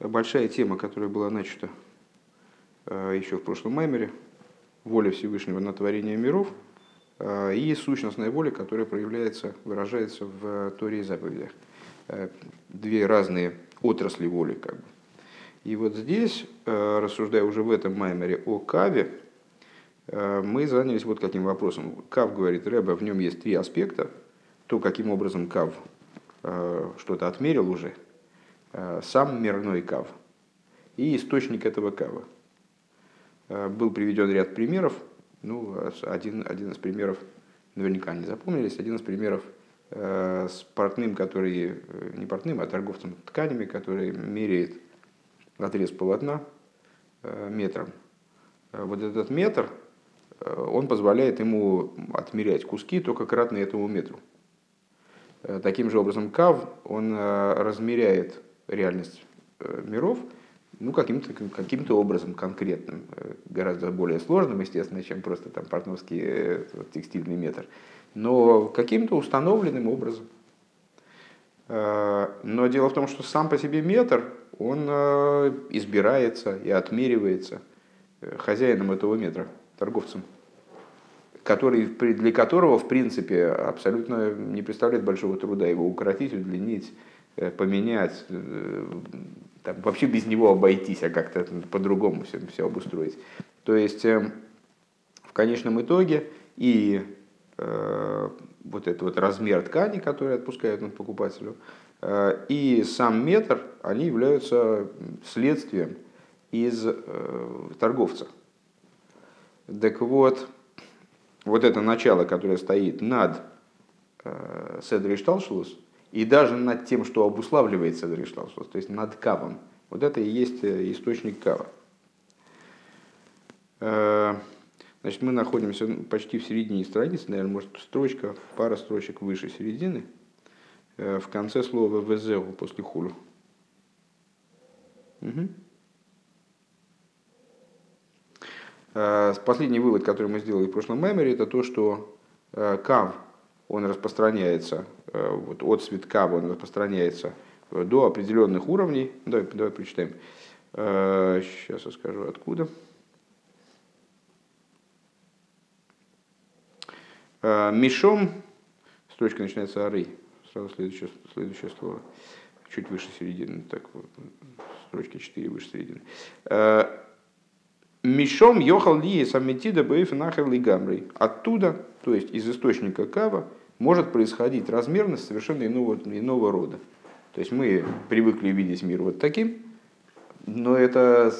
большая тема, которая была начата э, еще в прошлом маймере, воля Всевышнего на творение миров э, и сущностная воля, которая проявляется, выражается в Торе и заповедях. Э, две разные отрасли воли. Как бы. И вот здесь, рассуждая уже в этом маймере о Каве, мы занялись вот каким вопросом. Кав, говорит Рэба, в нем есть три аспекта. То, каким образом Кав что-то отмерил уже – сам мирной кав и источник этого кава. Э, был приведен ряд примеров. Ну, один, один из примеров наверняка не запомнились. Один из примеров э, с портным, который, не портным, а торговцем тканями, который меряет отрез полотна метром. Вот этот метр, он позволяет ему отмерять куски только кратно этому метру. Таким же образом, кав, он размеряет реальность э, миров ну, каким-то каким образом конкретным, э, гораздо более сложным, естественно, чем просто там портновский э, вот, текстильный метр, но каким-то установленным образом. Но дело в том, что сам по себе метр, он избирается и отмеривается хозяином этого метра, торговцем, который, для которого, в принципе, абсолютно не представляет большого труда его укоротить, удлинить, поменять, э, там, вообще без него обойтись, а как-то по-другому все, все обустроить. То есть эм, в конечном итоге и э, вот этот вот размер ткани, который отпускают над покупателю, э, и сам метр, они являются следствием из э, торговца. Так вот, вот это начало, которое стоит над э, Седри Шталшулус, и даже над тем, что обуславливается Дришлалшус, то есть над кавом. Вот это и есть э, источник кава. Э, значит, мы находимся почти в середине страницы, наверное, может строчка, пара строчек выше середины, э, в конце слова «везеу» после хулу. Угу. Последний вывод, который мы сделали в прошлом меморе, это то, что кав, он распространяется вот от цветка он распространяется до определенных уровней. Давай, давай прочитаем. Сейчас э, я скажу откуда. Э, Мишом, строчка начинается ары, сразу следующее, следующее слово, чуть выше середины, так вот, строчки 4 выше середины. Мишом йохал ли саметида бейф нахер лигамрей. Оттуда, то есть из источника кава, может происходить размерность совершенно иного, иного рода. То есть мы привыкли видеть мир вот таким, но это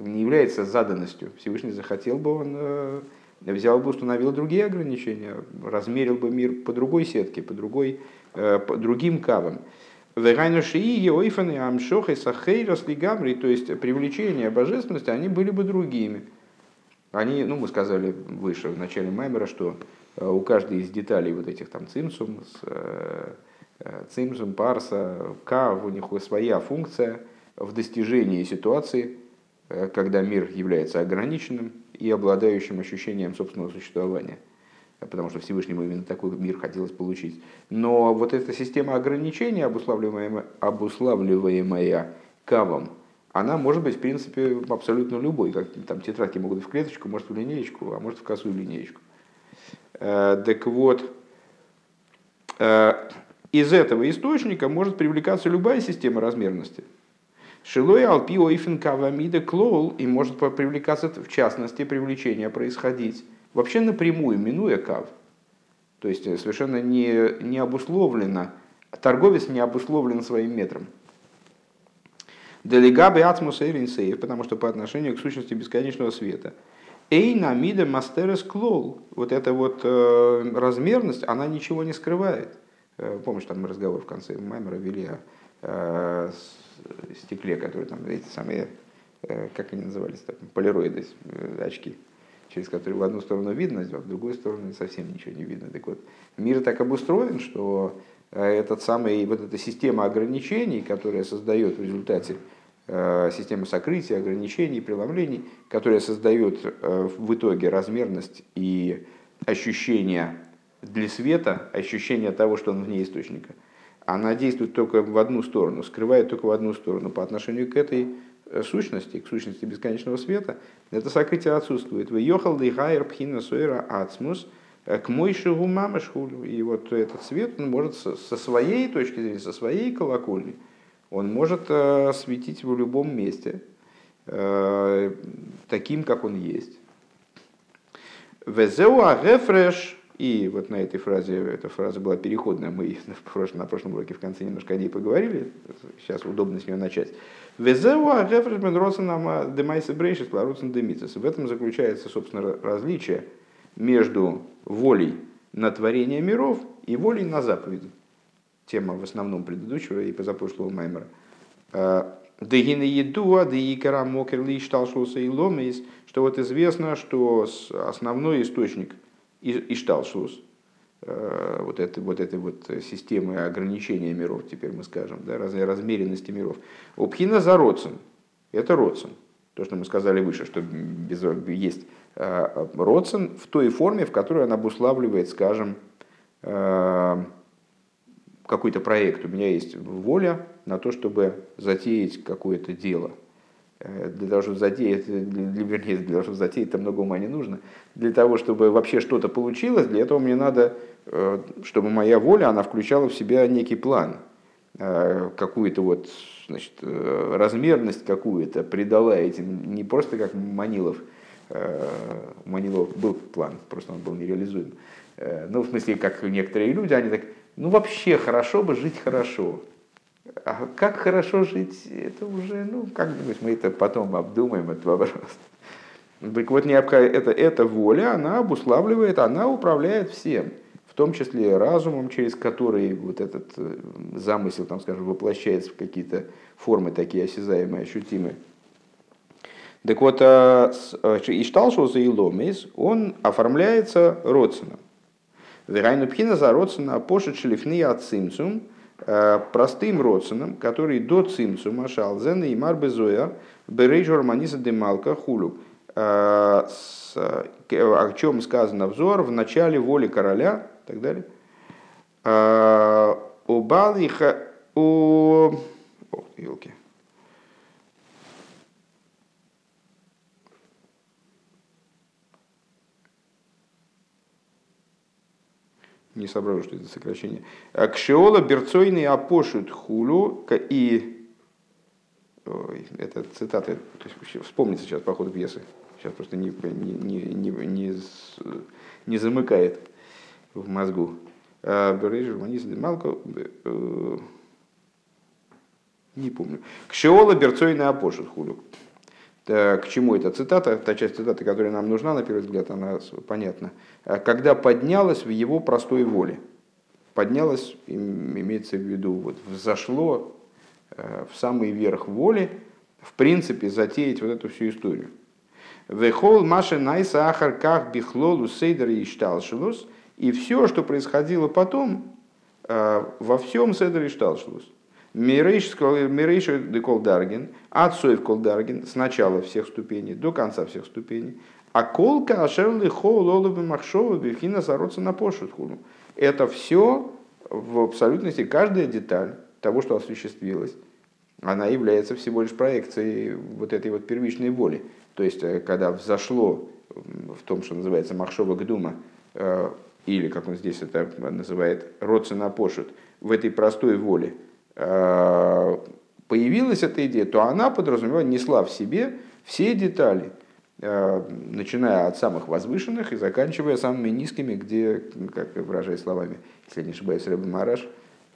не является заданностью. Всевышний захотел бы, он э, взял бы, установил другие ограничения, размерил бы мир по другой сетке, по, другой, э, по другим кавам. То есть привлечение божественности, они были бы другими. Они, ну, мы сказали выше, в начале Маймера, что Э, у каждой из деталей вот этих там цимсум, э, э, цимсум, парса, к, у них своя функция в достижении ситуации, когда мир является ограниченным и обладающим ощущением собственного существования. Потому что Всевышнему именно такой мир хотелось получить. Но вот эта система ограничений, обуславливаемая, обуславливаемая кавом, она может быть, в принципе, абсолютно любой. Как там тетрадки могут в клеточку, может в линеечку, а может в косую линеечку. Э, так вот, э, из этого источника может привлекаться любая система размерности. Шилой алпи ойфен кавамида клоул и может привлекаться, в частности, привлечение происходить вообще напрямую, минуя кав. То есть э, совершенно не, не обусловлено, торговец не обусловлен своим метром. Делегабы атмуса и потому что по отношению к сущности бесконечного света – Эйна мида мастерес клол. Вот эта вот э, размерность, она ничего не скрывает. Э, помнишь, там разговор в конце Маймера вели о э, стекле, которые там, эти самые, э, как они назывались, так, полироиды, э, очки, через которые в одну сторону видно, а в другую сторону совсем ничего не видно. Так вот, мир так обустроен, что э, этот самый, вот эта система ограничений, которая создает в результате Э, система сокрытия, ограничений, преломлений, которая создает э, в итоге размерность и ощущение для света, ощущение того, что он вне источника, она действует только в одну сторону, скрывает только в одну сторону. По отношению к этой э, сущности, к сущности бесконечного света, это сокрытие отсутствует. Вы ехал лихайр пхина суэра ацмус к мойшигу мамашхулю. И вот этот свет, он может со своей точки зрения, со своей колокольни, он может э, светить в любом месте, таким, как он есть. Везеуа рефреш и вот на этой фразе, эта фраза была переходная, мы на прошлом, на прошлом уроке в конце немножко о ней поговорили, сейчас удобно с нее начать. В этом заключается, собственно, различие между волей на творение миров и волей на заповеди. Тема в основном предыдущего и позапрошлого Маймера. Дегины едуа, деикара мокерли шталшуса и ломис, что вот известно, что основной источник – Ишталшус, э, вот, это, вот этой вот системы ограничения миров, теперь мы скажем, да, размеренности миров. Упхина за родцем. Это родцем. То, что мы сказали выше, что без, есть э, родцем в той форме, в которой он обуславливает, скажем, э, какой-то проект. У меня есть воля на то, чтобы затеять какое-то дело – Э, для того, чтобы затеять, для, вернее, для того, чтобы затеять, там много ума не нужно. Для того, чтобы вообще что-то получилось, для этого мне надо, э, чтобы моя воля, она включала в себя некий план, э, какую-то вот, значит, размерность какую-то придала этим, не просто как Манилов, у Манилова был план, просто он был нереализуем. Ну, в смысле, как некоторые люди, они так, ну вообще хорошо бы жить хорошо. А как хорошо жить, это уже, ну, как-нибудь мы это потом обдумаем, этот вопрос. Так вот, это, эта воля, она обуславливает, она управляет всем, в том числе разумом, через который вот этот э, замысел, там, скажем, воплощается в какие-то формы такие осязаемые, ощутимые. Так вот, а э, Ишталшуса и Ломис, он оформляется родственным. Верайну пхина за родственно пошит шлифны от цимцум – Э, простым родственным, который до цимцу машал зена и марбезоя берейжор маниса демалка хулю. Э, о чем сказано взор в начале воли короля и так далее. У Балиха, у... Ох, елки. Не соображу, что это сокращение. Кшиола берцойный апошут хулю и Ой, это цитаты, то есть вспомнить сейчас по ходу пьесы. Сейчас просто не, не, не, не, не замыкает в мозгу. Бережи, Малко, э, не помню. Кшиола берцойный апошут хулю. К чему эта цитата? Та часть цитаты, которая нам нужна, на первый взгляд, она понятна. Когда поднялась в его простой воле. Поднялась, имеется в виду, вот, взошло э, в самый верх воли, в принципе, затеять вот эту всю историю. Вехол Маша Найса Ахарках Бихлолу Сейдер и Шталшилус. И все, что происходило потом, э, во всем Сейдер и Шталшилус. Мирейш от Соев Колдарген, с начала всех ступеней до конца всех ступеней. А колка ашерли хоулоловы махшова бифхина сороться на пошутхуну. Это все в абсолютности, каждая деталь того, что осуществилось, она является всего лишь проекцией вот этой вот первичной воли. То есть, э, когда взошло в том, что называется махшова гдума, э, или, как он здесь это называет, родственно пошут, в этой простой воле – появилась эта идея, то она подразумевала, несла в себе все детали, э, начиная от самых возвышенных и заканчивая самыми низкими, где, как выражаясь словами, если не ошибаюсь, Рэбби Мараш,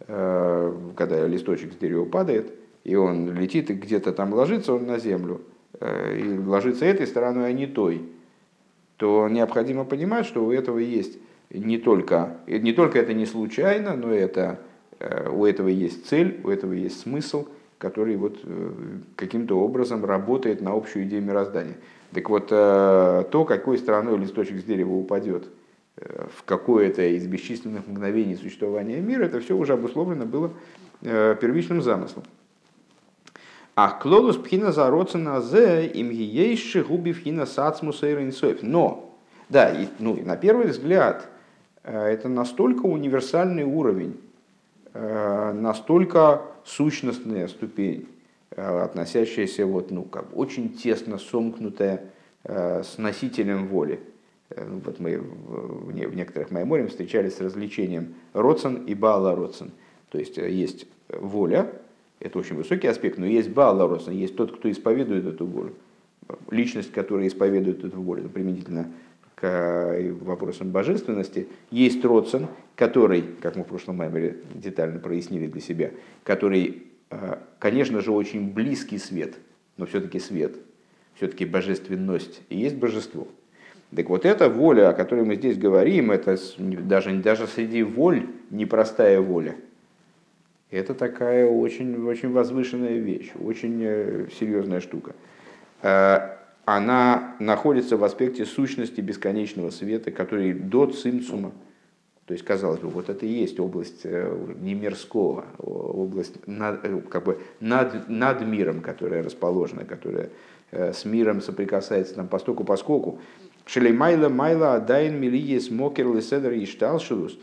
э, когда листочек с дерева падает, и он летит и где-то там ложится он на землю, и ложится этой стороной, а не той, то необходимо понимать, что у этого есть не только, не только это не случайно, но это Э, у этого есть цель, у этого есть смысл, который вот э, каким-то образом работает на общую идею мироздания. Так вот, э, то, какой стороной листочек с дерева упадет в какое-то из бесчисленных мгновений существования мира, это все уже обусловлено было первичным замыслом. А клолус пхина зароцена зе им гиейши губи пхина сацмуса Но, да, и, ну, и на первый взгляд, это настолько универсальный уровень настолько сущностная ступень, относящаяся вот, ну, как очень тесно сомкнутая с носителем воли. Вот мы в некоторых майморем встречались с развлечением Родсон и Баала Родсон. То есть есть воля, это очень высокий аспект, но есть Баала Родсон, есть тот, кто исповедует эту волю. Личность, которая исповедует эту волю, применительно к э, вопросам божественности, есть Родсон, который, как мы в прошлом маймере детально прояснили для себя, который, э, конечно же, очень близкий свет, но все-таки свет, все-таки божественность, и есть божество. Так вот эта воля, о которой мы здесь говорим, это даже, даже среди воль непростая воля. Это такая очень, очень возвышенная вещь, очень э, серьезная штука она находится в аспекте сущности бесконечного света, который до цимцума. То есть, казалось бы, вот это и есть область э, не мирского, область над, э, как бы над, над миром, которая расположена, которая э, с миром соприкасается там постоку поскольку. Шелей майла майла адайн милиес мокер леседер и шталшилус.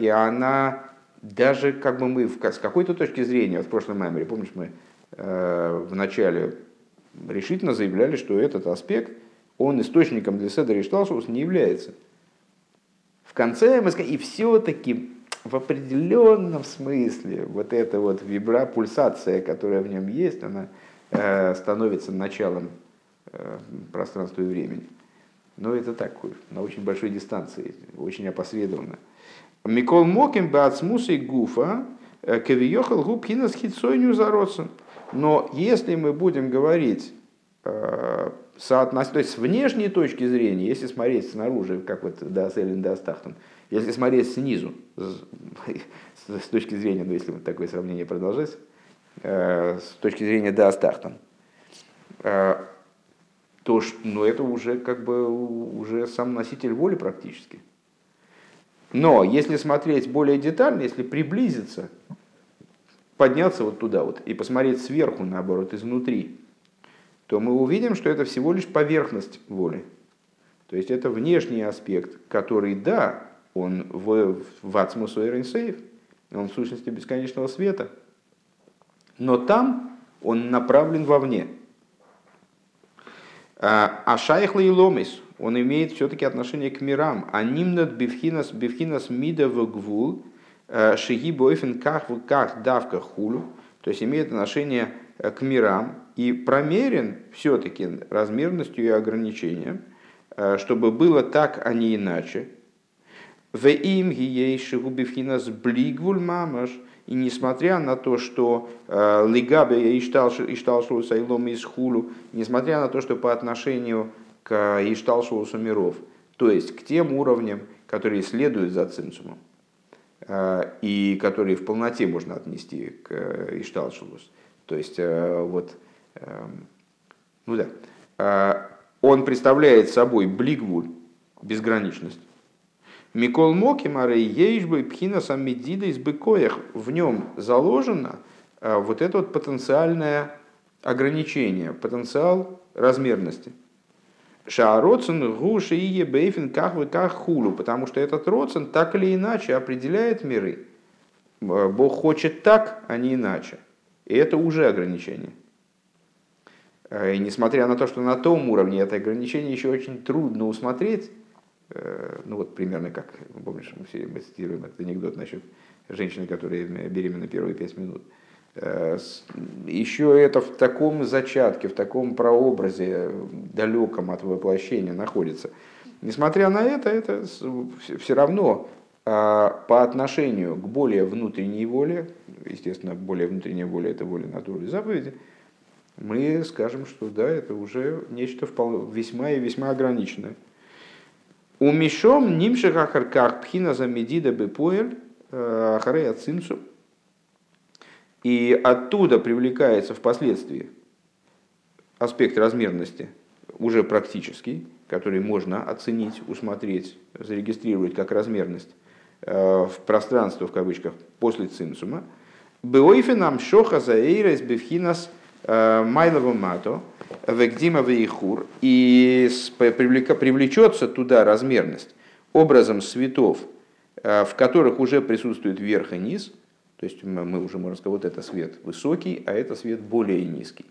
И она даже как бы мы с какой-то точки зрения, в прошлом меморе, помнишь, мы в начале решительно заявляли, что этот аспект, он источником для Седера и Шталшус не является. В конце мы сказали, и все-таки в определенном смысле вот эта вот вибра, пульсация, которая в нем есть, она э, становится началом э, пространства и времени. Но это так, на очень большой дистанции, очень опосредованно. Микол Моким Бацмуса и Гуфа э, Кавиехал Губхинас Хитсойню Зароцен. Но если мы будем говорить э, соотнос... то есть с внешней точки зрения, если смотреть снаружи, как вот Даселин Дастахтон, если смотреть снизу, с точки зрения, ну если вот такое сравнение продолжать, э, с точки зрения Дастахтон, э, то ну, это уже как бы уже сам носитель воли практически. Но если смотреть более детально, если приблизиться подняться вот туда вот и посмотреть сверху, наоборот, изнутри, то мы увидим, что это всего лишь поверхность воли. То есть это внешний аспект, который, да, он в, в Ацмусу он в сущности бесконечного света, но там он направлен вовне. А, а шайхла и ломис, он имеет все-таки отношение к мирам. А нимнат бифхинас бифхинас мида в гвул, Шиги бойфен как как давка хулю, то есть имеет отношение э, к мирам и промерен все-таки размерностью и ограничением, э, чтобы было так, а не иначе. В им губивхинас блигвуль мамаш, и несмотря на то, что лигабе ишталшулу сайлом из хулу, несмотря на то, что по отношению к ишталшулусу миров, то есть к тем уровням, которые следуют за цинцумом, Э, и которые в полноте можно отнести к э, Ишталшулус. То есть, э, вот, эм, ну да, он представляет собой блигвуль, безграничность. Микол Моки Марей Ейшбы Пхина Самедида из Быкоях. В нем заложено вот это вот потенциальное ограничение, потенциал размерности – Шаароцен гуши и бейфин как вы как хулу, потому что этот роцен так или иначе определяет миры. Бог хочет так, а не иначе. И это уже ограничение. Э, и несмотря на то, что на том уровне это ограничение еще очень трудно усмотреть, э, ну вот примерно как, помнишь, мы все цитируем этот анекдот насчет женщины, которая беременна первые пять минут – Э, еще это в таком зачатке, в таком прообразе далеком от воплощения находится. Несмотря на это, это все равно а, по отношению к более внутренней воле, естественно, более внутренняя воля – это воля натуры заповеди, мы скажем, что да, это уже нечто весьма и весьма ограниченное. У Мишом нимших ахарках пхина замедида бепоэль э, ахарея цинцу – и оттуда привлекается впоследствии аспект размерности, уже практический, который можно оценить, усмотреть, зарегистрировать как размерность э, в пространство, в кавычках, после цинцума. Беойфенам шоха заэйрес бифхинас э, майлово мато вегдима вейхур. И привлечется туда размерность образом светов, э, в которых уже присутствует верх и низ – То есть мы, уже можем сказать, вот это свет высокий, а это свет более низкий.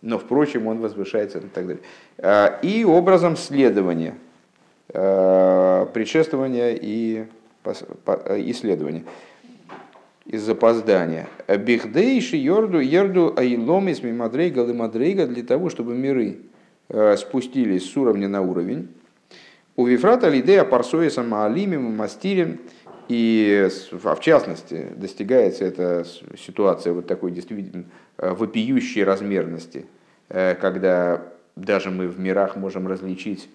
Но, впрочем, он возвышается и так далее. А, и образом следования, а, предшествования и исследования из запоздания. Бихдейши йорду ерду айломис мимадрейга лимадрейга для того, чтобы миры а, спустились с уровня на уровень. У Вифрата лидея парсоиса маалимим мастирин – и а в частности достигается эта ситуация вот такой действительно э, вопиющей размерности, э, когда даже мы в мирах можем различить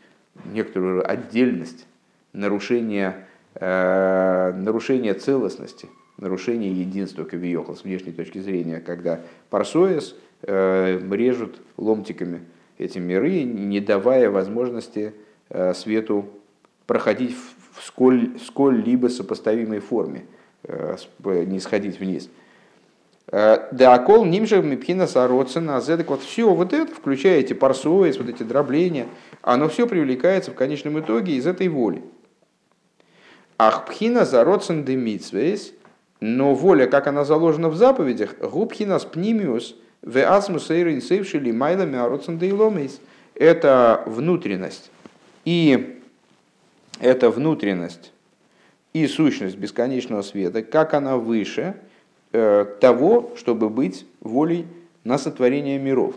некоторую отдельность, нарушение, э, нарушение целостности, нарушение единства Кавиохал с внешней точки зрения, когда Парсоес режут ломтиками эти миры, не давая возможности свету проходить в сколь, сколь-либо сопоставимой форме, э, не сходить вниз. Э, да, кол нимшер мипхина сароцена, так вот все вот это, включая эти парсоис, вот эти дробления, оно все привлекается в конечном итоге из этой воли. Ахпхина зароцен демитсвейс, но воля, как она заложена в заповедях, губхина спнимиус, в асмус эйрин сейвшили майлами ароцен дейломейс, это внутренность. И это внутренность и сущность бесконечного света, как она выше э, того, чтобы быть волей на сотворение миров.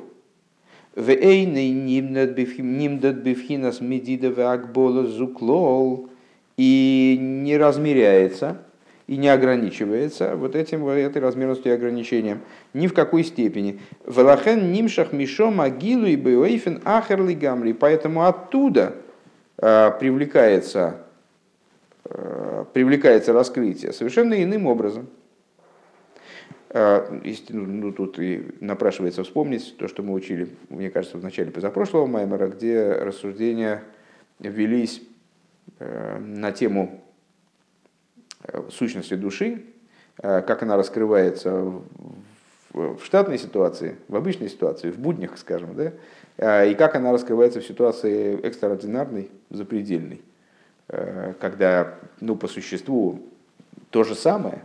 И не размеряется, и не ограничивается вот этим, этой размерностью и ограничением ни в какой степени. Велахен нимшах мишо могилу и бейфен ахерли гамри. Поэтому оттуда – привлекается, э, привлекается раскрытие совершенно иным образом. Э, ну, ну, тут и напрашивается вспомнить то, что мы учили, мне кажется, в начале позапрошлого Маймера, где рассуждения велись на тему сущности души, как она раскрывается в штатной ситуации, в обычной ситуации, в буднях, скажем, да, и как она раскрывается в ситуации экстраординарной, запредельной, а, когда ну, по существу то же самое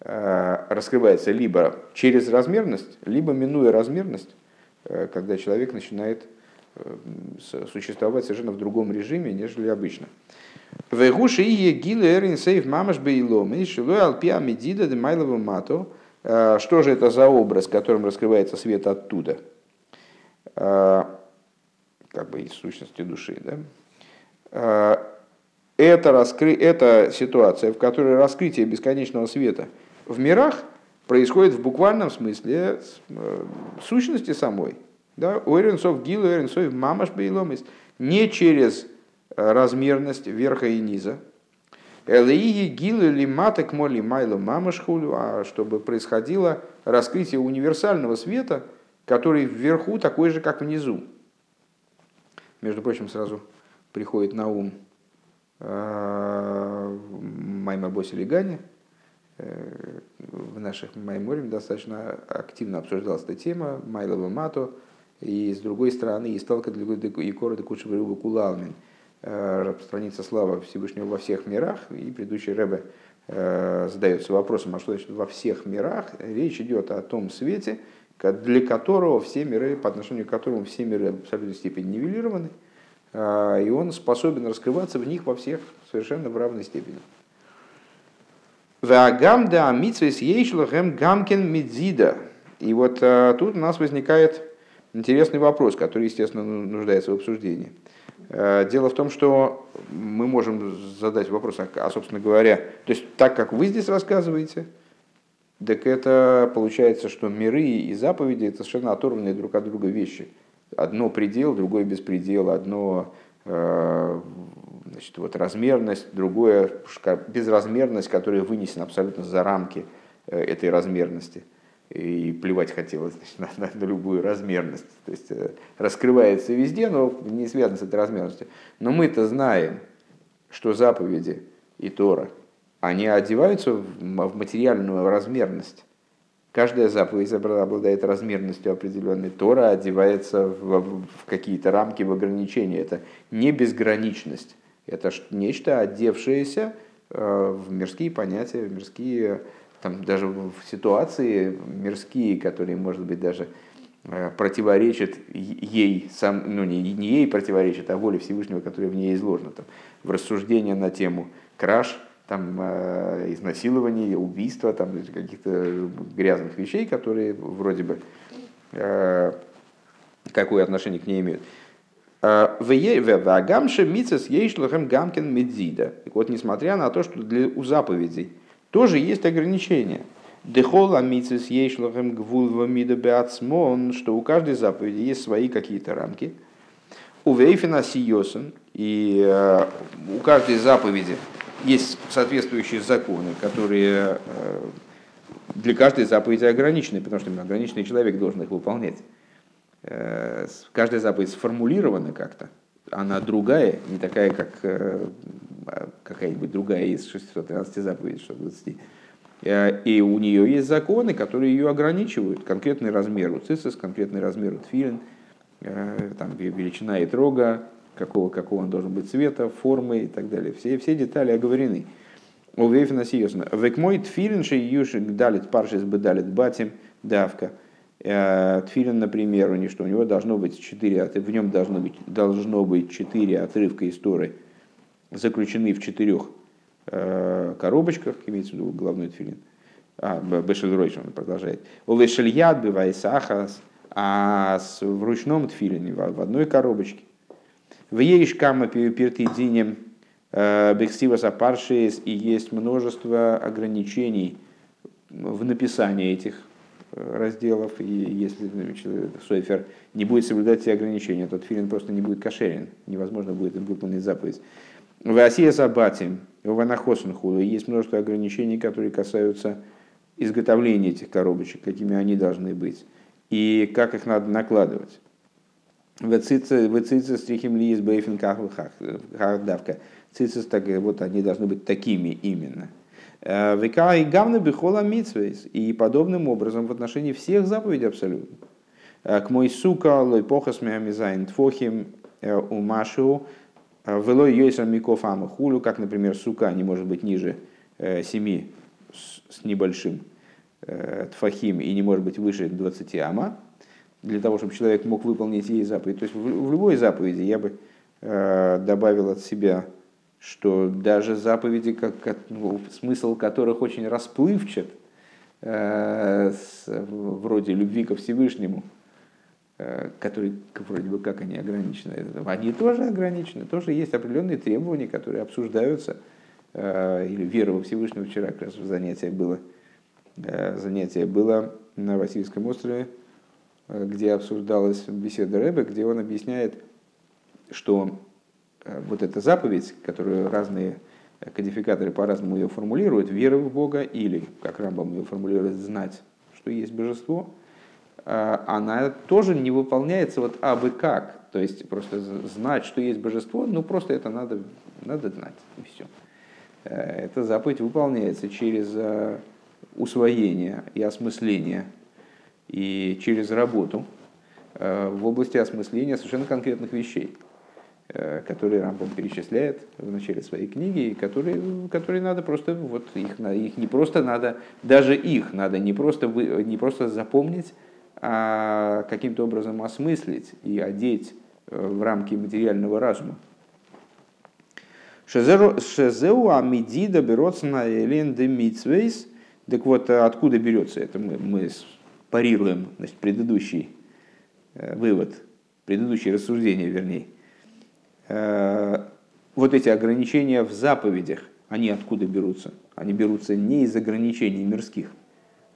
а, раскрывается либо через размерность, либо минуя размерность, когда человек начинает существовать совершенно в другом режиме, нежели обычно. Вегуши и гилы эрин сейф мамаш бейлом, и шилой алпиа медида. Что же это за образ, которым раскрывается свет оттуда? А, как бы из сущности души. Да? А, это, раскры... это ситуация, в которой раскрытие бесконечного света в мирах происходит в буквальном смысле э, сущности самой. Да? Уэренсов гилу, уэренсов мамаш бейломис. Не через размерность верха и низа. Элеиги гилу ли матек моли майло мамашхулю, а чтобы происходило раскрытие универсального света – который вверху такой же, как внизу. Между прочим, сразу приходит на ум э, Майма Боси Гани. Э, в наших Майморем достаточно активно обсуждалась эта тема, Майлова Мато, и с другой стороны, и сталка и корода Кучеварюба Кулалмин, э, распространится слава Всевышнего во всех мирах, и предыдущий Рэбе задается вопросом, а что значит во всех мирах? Речь идет о том свете, для которого все миры, по отношению к которому все миры в абсолютной степени нивелированы, а, и он способен раскрываться в них во всех совершенно в равной степени. Вагамда митсвес ейшлахем гамкин медзида. И вот а, тут у нас возникает интересный вопрос, который, естественно, ну, нуждается в обсуждении. А, дело в том, что мы можем задать вопрос, а, собственно говоря, то есть так, как вы здесь рассказываете, так это получается, что миры и заповеди это совершенно оторванные друг от друга вещи. Одно предел, другое беспредел, одно э, значит, вот размерность, другое безразмерность, которая вынесена абсолютно за рамки э, этой размерности. И плевать хотелось значит, на, на, на любую размерность. То есть э, раскрывается везде, но не связано с этой размерностью. Но мы-то знаем, что заповеди и Тора – они одеваются в материальную размерность. Каждая заповедь обладает размерностью определенной. Тора одевается в, в какие-то рамки, в ограничения. Это не безграничность. Это нечто, одевшееся э, в мирские понятия, в мирские там, даже в ситуации мирские, которые, может быть, даже противоречат ей, сам, ну не, не ей противоречат, а воле Всевышнего, которая в ней изложена. Там, в рассуждения на тему краж, там, э, изнасилования, убийства, там, каких-то грязных вещей, которые вроде бы э, какое отношение к ней имеют. Вагамша мицес ейшлахем гамкин медзида. Вот несмотря на то, что для, у заповедей тоже есть ограничения. Дехола мицес ейшлахем гвул вамида беацмон, что у каждой заповеди есть свои какие-то рамки. У вейфина сиосен, и э, у каждой заповеди есть соответствующие законы, которые э, для каждой заповеди ограничены, потому что ограниченный человек должен их выполнять. Э, каждая заповедь сформулирована как-то, она другая, не такая, как э, какая-нибудь другая из 613 заповедей, 620. И у нее есть законы, которые ее ограничивают. Конкретный размер у цицис, конкретный размер у тфилин, там величина и трога, какого, какого он должен быть цвета, формы и так далее. Все, все детали оговорены. У Вейфена Сиосна. Век мой тфилин шей юшик далит паршис бы далит батим давка. Э, тфилин, например, у него, что у него должно быть четыре, в нем должно быть, должно быть четыре отрывка истории, заключены в четырех э, коробочках, имеется в виду головной тфилин. А, Бешельройш он продолжает. Увешельяд бывает сахас, а в ручном тфилине в одной коробочке. В Еришкама Пиртидине э, Бексива Сапаршис и есть множество ограничений в написании этих э, разделов, и если Сойфер не будет соблюдать эти ограничения, тот филин просто не будет кошерен, невозможно будет выполнить заповедь. В Асия Сабатим, в Ванахосенхулу есть множество ограничений, которые касаются изготовления этих коробочек, какими они должны быть, и как их надо накладывать. Вецицис стрихим ли из бейфен давка. Цицис, так вот они должны быть такими именно. Э, Века и гавна бихола митсвейс. И подобным образом в отношении всех заповедей абсолютно. Э, к мой сука, лой похас миамизайн тфохим э, умашу, велой йойсам миков хулю, как, например, сука не может быть ниже семи с небольшим тфахим и не может быть выше 20 ама для того, чтобы человек мог выполнить ей заповедь. То есть в, любой заповеди я бы э, добавил от себя, что даже заповеди, как, как, ну, смысл которых очень расплывчат, э, с, вроде любви ко Всевышнему, э, которые вроде бы как они ограничены, они тоже ограничены, тоже есть определенные требования, которые обсуждаются. Э, или вера во Всевышнего вчера как раз занятие было, э, занятие было на Васильевском острове, где обсуждалась беседа Рэбе, где он объясняет, что э, вот эта заповедь, которую разные кодификаторы по-разному ее формулируют, вера в Бога или, как Рамбам ее формулирует, знать, что есть божество, э, она тоже не выполняется вот абы как. То есть просто знать, что есть божество, ну просто это надо, надо знать, и все. Эта заповедь выполняется через усвоение и осмысление и через работу э, в области осмысления совершенно конкретных вещей, э, которые Рамбом перечисляет в начале своей книги, и которые, которые надо просто, вот их, их не просто надо, даже их надо не просто, вы, не просто запомнить, а каким-то образом осмыслить и одеть э, в рамки материального разума. Шезеу амидида берется на элен де. Так вот, откуда берется это? Мы, мы парируем значит, предыдущий э, вывод, предыдущее рассуждение, вернее. Э, вот эти ограничения в заповедях, они откуда берутся? Они берутся не из ограничений мирских,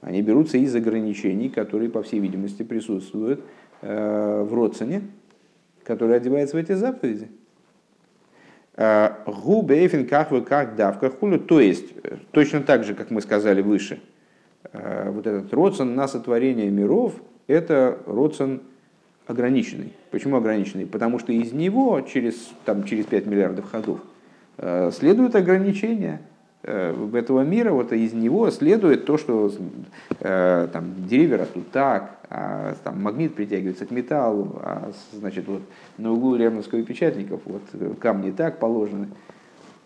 они берутся из ограничений, которые, по всей видимости, присутствуют э, в Родсоне, который одевается в эти заповеди. Губе эйфен как вы как давка хулю, то есть точно так же, как мы сказали выше – вот этот родсон на сотворение миров, это родсон ограниченный. Почему ограниченный? Потому что из него через, там, через 5 миллиардов ходов э, следуют ограничения э, этого мира, вот из него следует то, что там, деревья растут так, а там, магнит притягивается к металлу, а значит, вот, на углу Лермонского и Печатников вот, камни так положены.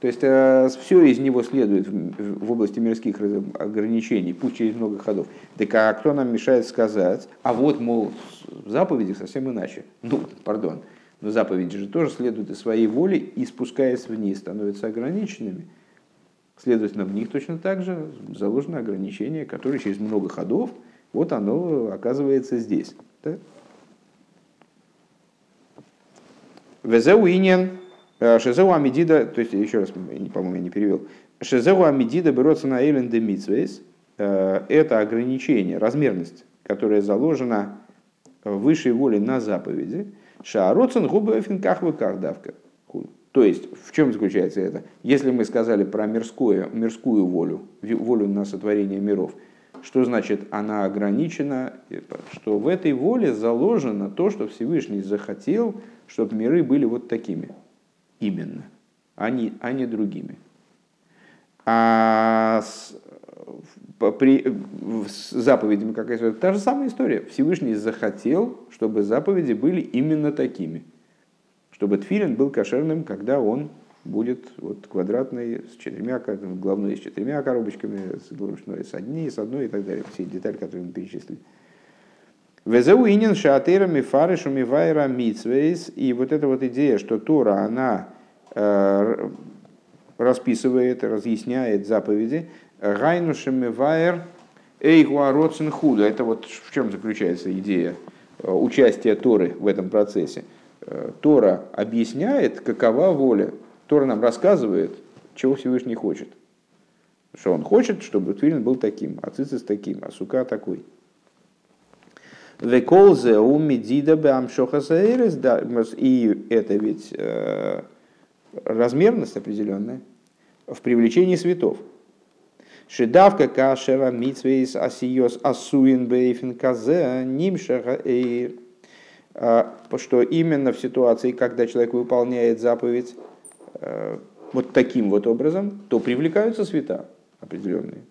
То есть э, все из него следует в области мирских ограничений, пусть через много ходов. Так а кто нам мешает сказать, а вот, мол, в заповедях совсем иначе. Ну, пардон, но заповеди же тоже следуют из своей воли и, спускаясь вниз, становятся ограниченными. Следовательно, в них точно так же заложено ограничение, которое через много ходов, вот оно оказывается здесь. Да? Везеуинен, э, Шезеу Амидида, то есть, еще раз, по-моему, я не перевел. Шезеу Амидида берется на Эйлен де Митсвейс. Э, это ограничение, размерность, которая заложена высшей волей на заповеди. Шаароцен губы финках давка. То есть, в чем заключается это? Если мы сказали про мирскую, мирскую волю, волю на сотворение миров, что значит она ограничена, что в этой воле заложено то, что Всевышний захотел, чтобы миры были вот такими. Именно. А не, а не другими. А с, при, с заповедями какая та же самая история. Всевышний захотел, чтобы заповеди были именно такими – чтобы тфилин был кошерным, когда он будет вот квадратный, с четырьмя, главной с четырьмя коробочками, с с одной, с одной и так далее. Все детали, которые мы перечислили. Везеу инин шаатейрами фарышу мивайра митсвейс. И вот эта вот идея, что Тора, она э, расписывает, разъясняет заповеди. Гайнушем мивайр эйгуароцен худа. Это вот в чем заключается идея э, участия Торы в этом процессе. Э, Тора объясняет, какова воля. Тора нам рассказывает, чего Всевышний хочет. Что он хочет, чтобы Твилин был таким, а Цицис таким, а Сука такой. Веколзе у медида И это ведь э, размерность определенная в привлечении светов. Шедавка кашера митсвейс асиос асуин бейфин казе нимшаха эйр. А, что именно в ситуации, когда человек выполняет заповедь э, вот таким вот образом, то привлекаются света определенные.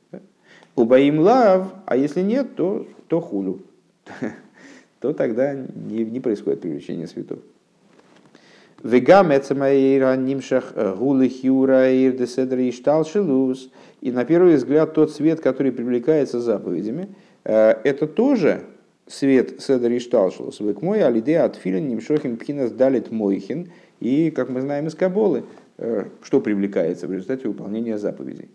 Убаим лав, а если нет, то, то хулю. То тогда не, не происходит привлечение светов. Вегам нимшах хюра и на первый взгляд тот свет, который привлекается заповедями, э, это тоже свет седер ишталшус мой алиде от филин нимшохим пхинас далит мойхин. И, как мы знаем из Каболы, э, что привлекается в результате выполнения заповедей.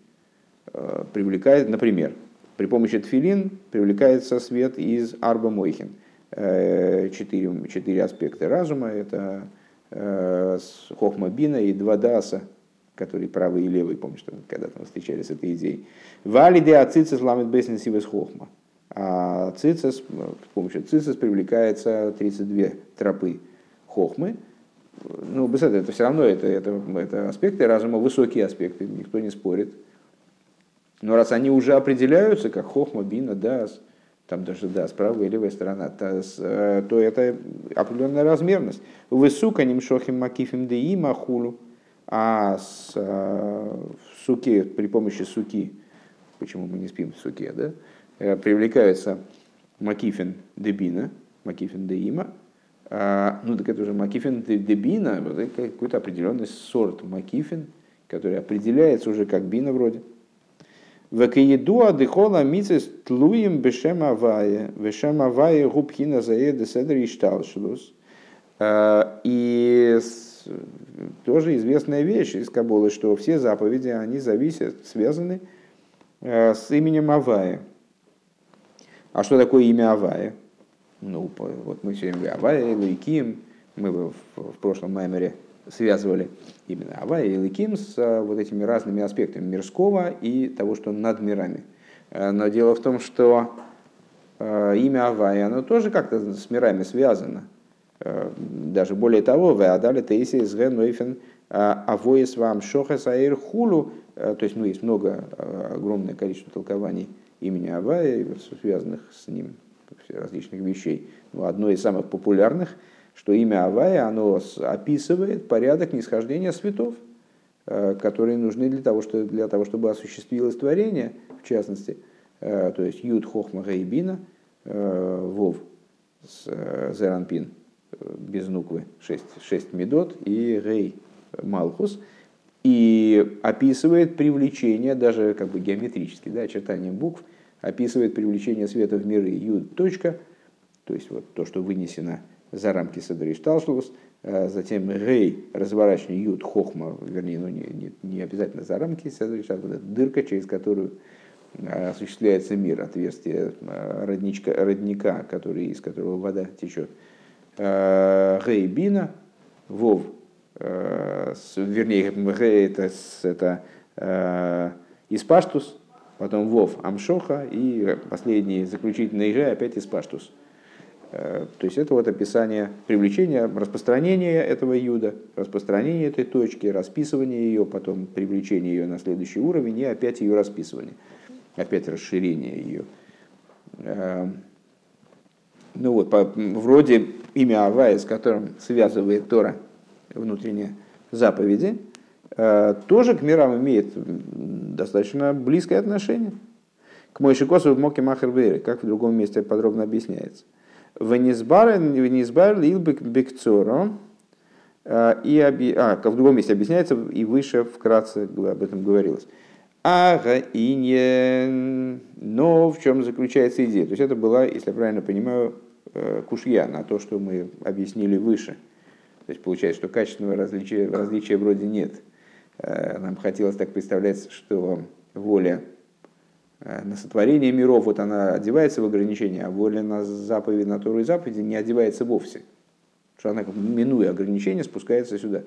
Э, привлекает, например, при помощи тфилин привлекается свет из арба мойхин. Э, четыре, четыре аспекта разума – это хохма бина и два даса, которые правый и левый, помнишь, когда-то мы встречались с этой идеей. Валиде ацицис ламит бейсен сивес хохма. А цицис, с помощью цицис привлекается 32 тропы хохмы. Ну, без этого, это все равно это, это, это аспекты разума, высокие аспекты, никто не спорит. Но раз они уже определяются, как хохма, бина, дас, там даже да, правая и левая сторона, то, э, то это определенная размерность. Высука нимшохим макифим деи махулу, а с, э, в суке, при помощи суки, почему мы не спим в суке, да, Э, привлекается Макифин Дебина, Макифин Деима, а, ну так это уже Макифин Дебина, какой-то определенный сорт Макифин, который определяется уже как бина вроде. Векиедуа дыхола мицис тлуем бешем авае, бешем авае губхина заеда седри ишталшилус. А, и тоже известная вещь из Кабулы, что все заповеди, они зависят, связаны э, с именем Авая. А что такое имя Авая? Ну, вот мы время говорим Авая, Лейким. Мы в, в прошлом маймере связывали именно Авая и Лейким с а, вот этими разными аспектами мирского и того, что над мирами. Э, но дело в том, что э, имя Авая, оно тоже как-то с мирами связано. Э, даже более того, в Адале Тейси из Нойфен Авоис вам Шохас Аир Хулу, то есть ну, есть много, огромное количество толкований имени Авая, связанных с ним различных вещей. Но одно из самых популярных, что имя Авая, оно описывает порядок нисхождения светов, э, которые нужны для того, что, для того чтобы осуществилось творение, в частности, э, то есть Юд Хохма Гейбина, э, Вов, Зеранпин, без нуквы, 6, 6 медот, и Гей Малхус. и описывает привлечение, даже как бы геометрически, да, очертанием букв, описывает привлечение света в миры юд, точка, то есть вот то, что вынесено за рамки Садришталшлус, затем рей, разворачивание юд, хохма, вернее, ну, не, не, не обязательно за рамки Садришталшлус, дырка, через которую осуществляется мир, отверстие родничка, родника, который, из которого вода течет. Рей бина, вов, вернее, рей это, это испаштус, потом вов амшоха и последний заключительный же опять испаштус. То есть это вот описание привлечения, распространения этого юда, распространения этой точки, расписывание ее, потом привлечение ее на следующий уровень и опять ее расписывание опять расширение ее. Эм, ну вот, по, вроде имя Авая, с которым связывает Тора внутренние заповеди, э, тоже к мирам имеет достаточно близкое отношение. К Мойшикосу в Моке Махер как в другом месте подробно объясняется. Венизбар лил бекцоро, э, и а, в другом месте объясняется, и выше вкратце об этом говорилось. Ага иньен. Но в чем заключается идея? То есть это была, если я правильно понимаю, э, кушья на то, что мы объяснили выше. То есть получается, что качественного различия, различия вроде нет. Э, нам хотелось так представлять, что воля на сотворение миров, вот она одевается в ограничения, а воля на заповеди, на Тору и заповеди не одевается вовсе. Что она, минуя ограничения, спускается сюда.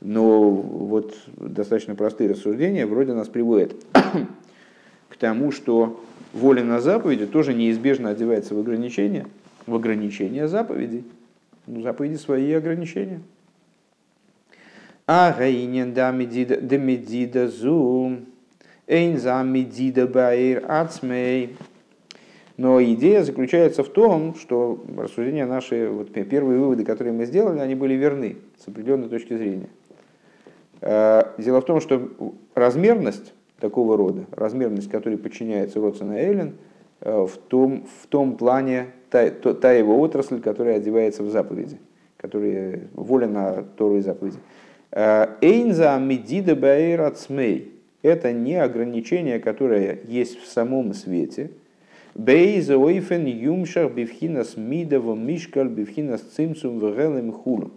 Но вот достаточно простые рассуждения вроде нас приводят к тому, что воля на заповеди тоже неизбежно одевается в ограничения, в ограничения заповедей. Ну, заповеди свои ограничения. А гаинен да медида зум, Но идея заключается в том, что рассуждения наши, вот первые выводы, которые мы сделали, они были верны с определенной точки зрения. Э, дело в том, что размерность такого рода, размерность, которой подчиняется Родсона Эйлен, э, в том, в том плане та, та его отрасль, которая одевается в заповеди, которая воля на Тору и заповеди. Э, Эйнза медида баэйрацмей – это не ограничение, которое есть в самом свете. Бейза ойфен юмшах бифхинас мидава мишкаль бифхинас цимцум вгелем хулу.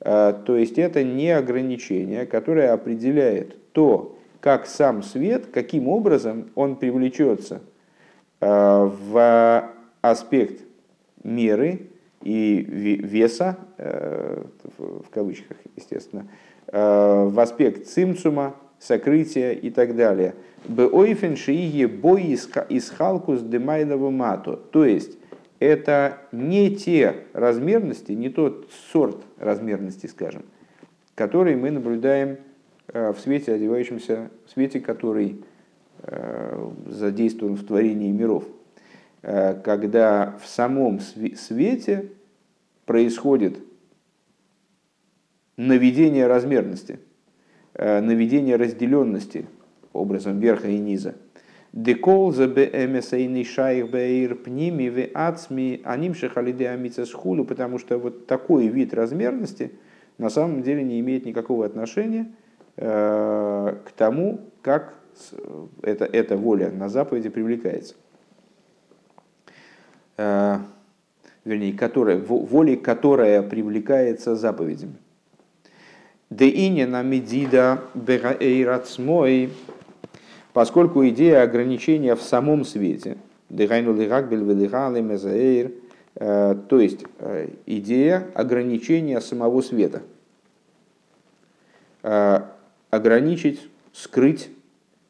А, то есть это не ограничение, которое определяет то, как сам свет, каким образом он привлечется а, в аспект меры и веса, э, в кавычках, естественно, э, в аспект цимцума, сокрытия и так далее. Беойфен шиие бой из халкус демайлова мато. То есть это не те размерности, не тот сорт размерности, скажем, который мы наблюдаем э, в свете, одевающемся, в свете, который э, задействован в творении миров. Э, когда в самом свете происходит наведение размерности, наведение разделенности образом верха и низа – Декол за бэмэсэйный шайх бэйр пними в ацми аним шахалиде амицесхулу, потому что вот такой вид размерности на самом деле не имеет никакого отношения э, к тому, как эта, эта воля на заповеди привлекается. Э, вернее, которая, волей, которая привлекается заповедями. Де ине на медида бэйрацмой поскольку идея ограничения в самом свете, э, то есть э, идея ограничения самого света, э, ограничить, скрыть,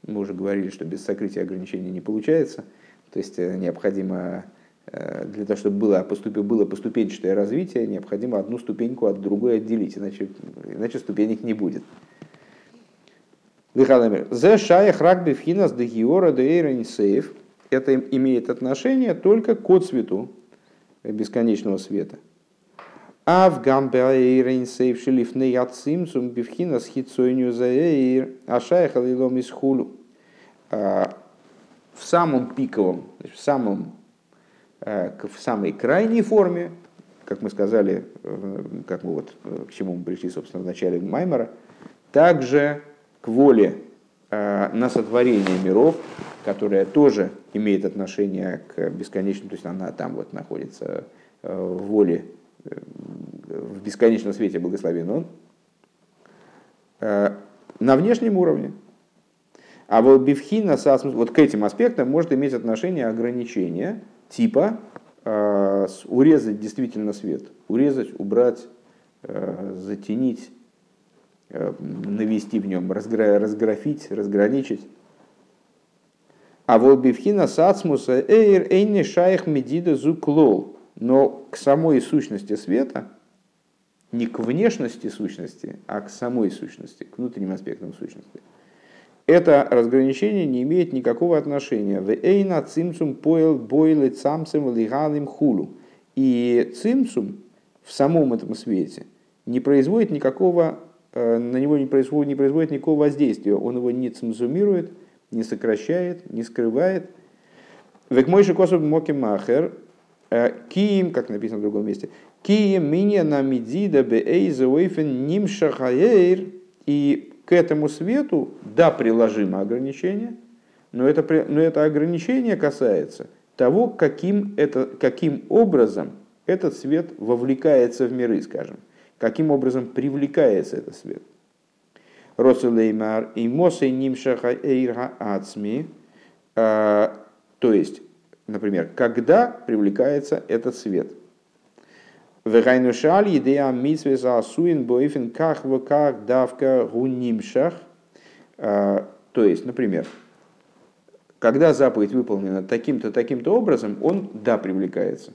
мы уже говорили, что без сокрытия ограничений не получается, то есть необходимо для того, чтобы было, поступи, было поступенчатое развитие, необходимо одну ступеньку от другой отделить, иначе, иначе ступенек не будет. Зе шаях рагби фхинас де гиора де. Это имеет отношение только к отцвету бесконечного света. А в гамбе сейф шелифны яцимцум бифхинас хитсойню заэйр ашаях алилом из хулу. А, в самом пиковом, в самом э, в самой крайней форме, как мы сказали, как мы вот к чему мы пришли, собственно, в начале Маймера, также к воле э, на сотворение миров, которая тоже имеет отношение к бесконечному, то есть она там вот находится э, в воле, э, в бесконечном свете благословен он, на внешнем уровне. А вот бифхина, вот к этим аспектам может иметь отношение ограничения типа урезать действительно свет, урезать, убрать, затенить, навести в нем, разграфить, разграничить. А вот бифхина сацмуса эйр эйни шайх медида зуклол. Но к самой сущности света, не к внешности сущности, а к самой сущности, к внутренним аспектам сущности. Это разграничение не имеет никакого отношения. В эйна цимсум поэл бойлы цамсем лигалим хулу. И цимсум в самом этом свете не производит никакого, э, на него не производит, не производит никакого воздействия. Он его не цимзумирует, не сокращает, не скрывает. Векмойши косов моки махер, э, киим, как написано в другом месте, киим минья на медида беэйза уэйфен нимшахаэйр, и к этому свету, да, приложимо ограничение, но это, но это ограничение касается того, каким, это, каким образом этот свет вовлекается в миры, скажем, каким образом привлекается этот свет. Росулеймар и Мосей Нимшаха Эйрга Ацми. А, то есть, например, когда привлекается этот свет. Вегайнушаль идея митсвеса асуин боифин ках как давка гунимшах. А, то есть, например, когда заповедь выполнена таким-то, таким-то образом, он, да, привлекается.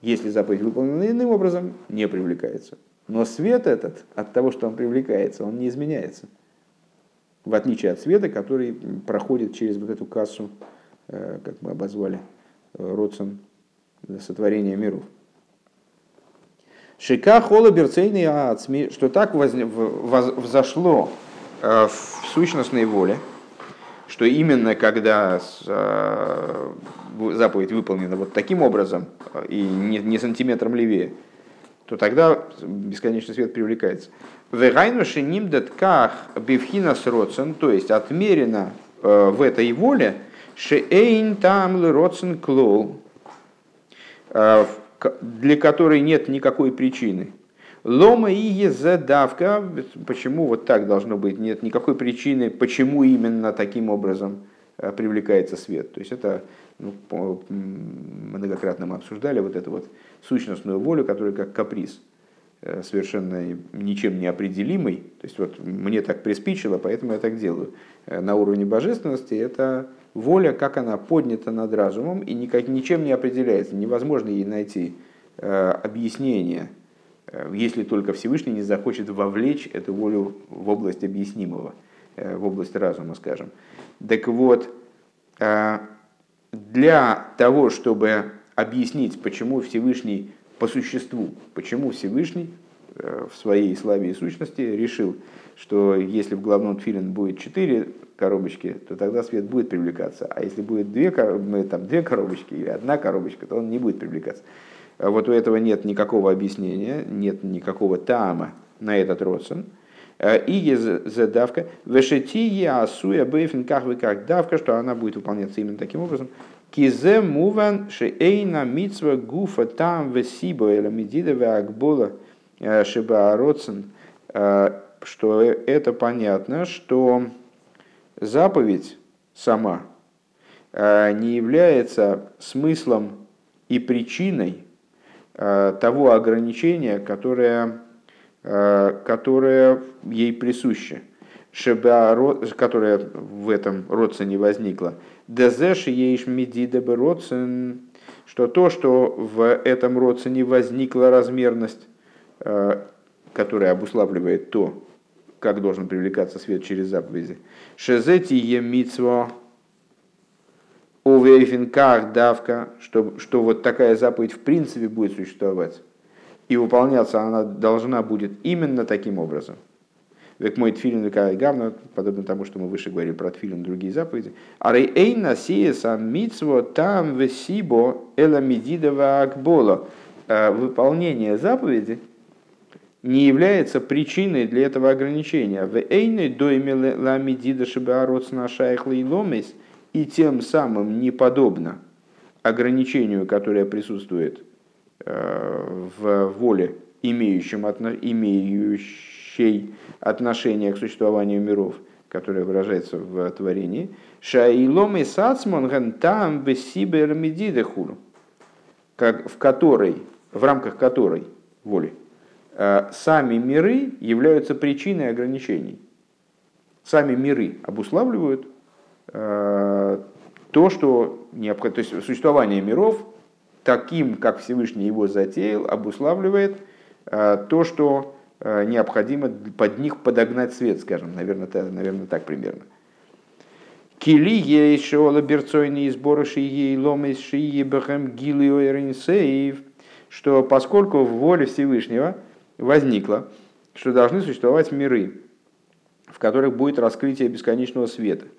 Если заповедь выполнена иным образом, не привлекается. Но свет этот, от того, что он привлекается, он не изменяется. В отличие от света, который проходит через вот эту кассу, э, как мы обозвали, э, Родсон, сотворения миров. Шика хола берцейный ацми, что так взошло э, в сущностной воле, что именно когда заповедь выполнена вот таким образом и не сантиметром левее, то тогда бесконечный свет привлекается. Вегайну шинимдат ках бифхинас родсен, то есть отмерено э, в этой воле шеэйн там родсен клол, э, для которой нет никакой причины. Лома и задавка, почему вот так должно быть, нет никакой причины, почему именно таким образом э, привлекается свет. То есть это ну, многократно мы обсуждали вот эту вот сущностную волю, которая как каприз, э, совершенно ничем не определимый. То есть вот мне так приспичило, поэтому я так делаю. Э, на уровне божественности это воля, как она поднята над разумом и никак, ничем не определяется. Невозможно ей найти э, объяснение, если только Всевышний не захочет вовлечь эту волю в область объяснимого, в область разума, скажем. Так вот, для того, чтобы объяснить, почему Всевышний по существу, почему Всевышний э, в своей славе и сущности решил, что если в главном тфилин будет четыре коробочки, то тогда свет будет привлекаться. А если будет две, там, две коробочки или одна коробочка, то он не будет привлекаться. А вот у этого нет никакого объяснения, нет никакого тама на этот родствен. Э, и задавка, вешети асуя бейфин как вы как давка, что она будет выполняться именно таким образом. Кизе муван шеэйна митсва гуфа там весибо эла медида веакбола э, шибаароцен, э, что это понятно, что заповедь сама не является смыслом и причиной того ограничения, которое Э, которая ей присуще, которая в этом родце не возникла. Дезеш ейш медидебе родцен, что то, что в этом родце не возникла размерность, которая обуславливает то, как должен привлекаться свет через заповеди. Шезети е митсво овейфинках давка, что, что вот такая заповедь в принципе будет существовать и выполняться она должна будет именно таким образом. Век мой тфилин века гавна, подобно тому, что мы выше говорили про тфилин и другие заповеди. А рейна сиеса митсво там весибо эла медидова акбола. Выполнение заповеди не является причиной для этого ограничения. В эйной дойме ламидида шибаарот ломис и тем самым не подобно ограничению, которое присутствует э, в воле, имеющем, имеющей отношение к существованию миров, которое выражается в творении, шаилом и сацмон там бессибер медидехулу, в которой, в рамках которой воли, сами миры являются причиной ограничений. Сами миры обуславливают э, то, что необходимо, то есть существование миров таким, как Всевышний его затеял, обуславливает э, то, что э, необходимо под них подогнать свет, скажем, наверное, наверное так примерно. Кили ей шола берцойные сборы шии ломы шии бахам гилио что поскольку в воле Всевышнего возникло, что должны существовать миры, в которых будет раскрытие бесконечного света –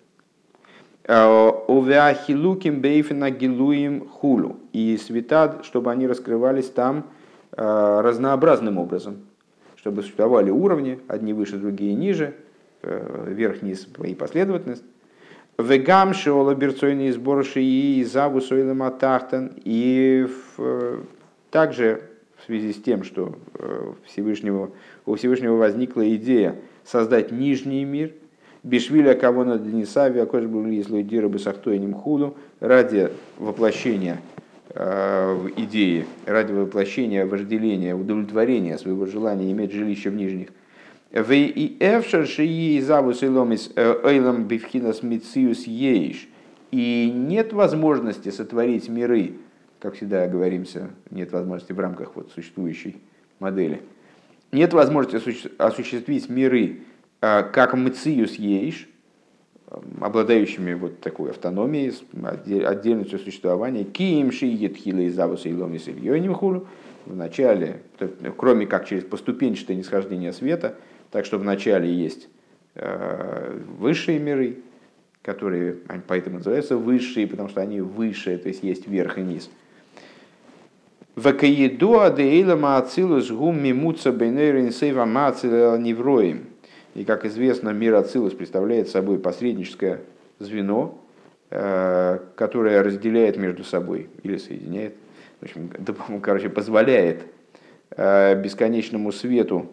Овеахилуким бейфина гилуим хулу. И света, чтобы они раскрывались там э, разнообразным образом. Чтобы существовали уровни, одни выше, другие ниже, э, вверх-вниз и последовательность. Вегам шеола берцойные сборши и заву матахтан. И также в связи с тем, что э, Всевышнего, у Всевышнего возникла идея создать нижний мир – Бишвиля кого на Денисави, а кож был если дира бы сахтойним худу, ради воплощения э, идеи, ради воплощения вожделения, удовлетворения своего желания иметь жилище в нижних. В и шии завус э, эйлам бифхинас мициус ейш. И нет возможности сотворить миры, как всегда говоримся, нет возможности в рамках вот существующей модели. Нет возможности осуществить миры, а, как мциюс ейш, обладающими вот такой автономией, отдельностью существования, киим шиет хила из завуса и ломис хулу, в начале, кроме как через поступенчатое нисхождение света, так что в начале есть а, высшие миры, которые поэтому называются высшие, потому что они выше, то есть есть верх и низ. Вакаедуа деэйла маацилус гум мимуца бейнейрин сейва маацила невроим. И, как известно, мир Ацилус представляет собой посредническое звено, э, которое разделяет между собой или соединяет, в общем, короче, позволяет э, бесконечному свету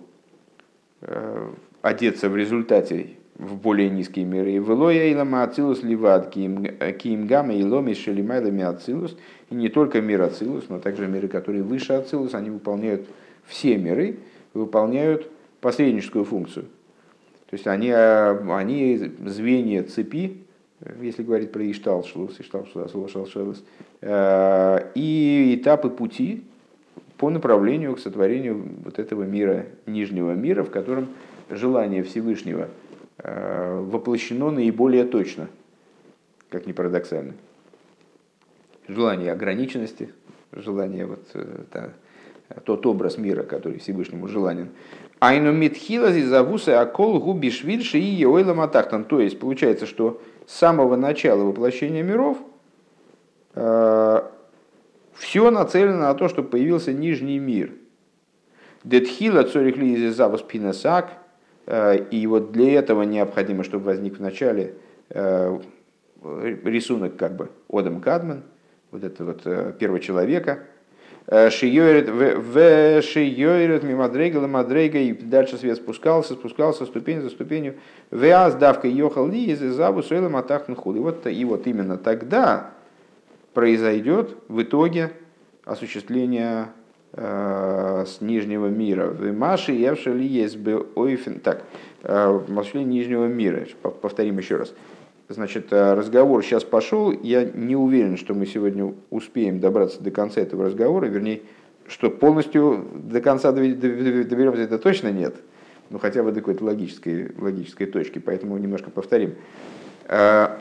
э, одеться в результате в более низкие миры. Велоя и лама ацилус ливад киимгама и ломи шелимайлами ацилус. И не только мир ацилус, но также миры, которые выше ацилус, они выполняют все миры, выполняют посредническую функцию – то есть они, э, они звенья цепи, если говорить про Иштал, Шлус, Иштал, Шлус, э, и этапы пути по направлению к сотворению вот этого мира, нижнего мира, в котором желание Всевышнего воплощено наиболее точно, как ни парадоксально. Желание ограниченности, желание вот, тот образ мира, который Всевышнему желанен, Айну митхила зизавуса акол губи швильши и еойла матахтан. То есть получается, что с самого начала воплощения миров э, все нацелено на то, чтобы появился нижний мир. Детхила цорихли зизавус пинасак. Э, и вот для этого необходимо, чтобы возник в начале э, рисунок как бы Одам Кадман, вот это вот э, первого человека, Шиёйрет, в Шиёйрет, Мимадрейга, Ламадрейга, и дальше свет спускался, спускался ступень за ступенью. Веаз давка Йохал Ли из Изабу Суэлем Атахн Худ. И вот, и вот именно тогда произойдет в итоге осуществление с нижнего мира. В Маши Евшали есть бы ойфен. Так, э, осуществление нижнего мира. Повторим еще раз. Значит, э, разговор сейчас пошел. Я не уверен, что мы сегодня успеем добраться до конца этого разговора. Вернее, что полностью до конца доберемся, это точно нет. Но хотя бы до какой-то логической, логической точки. Поэтому немножко повторим. Э,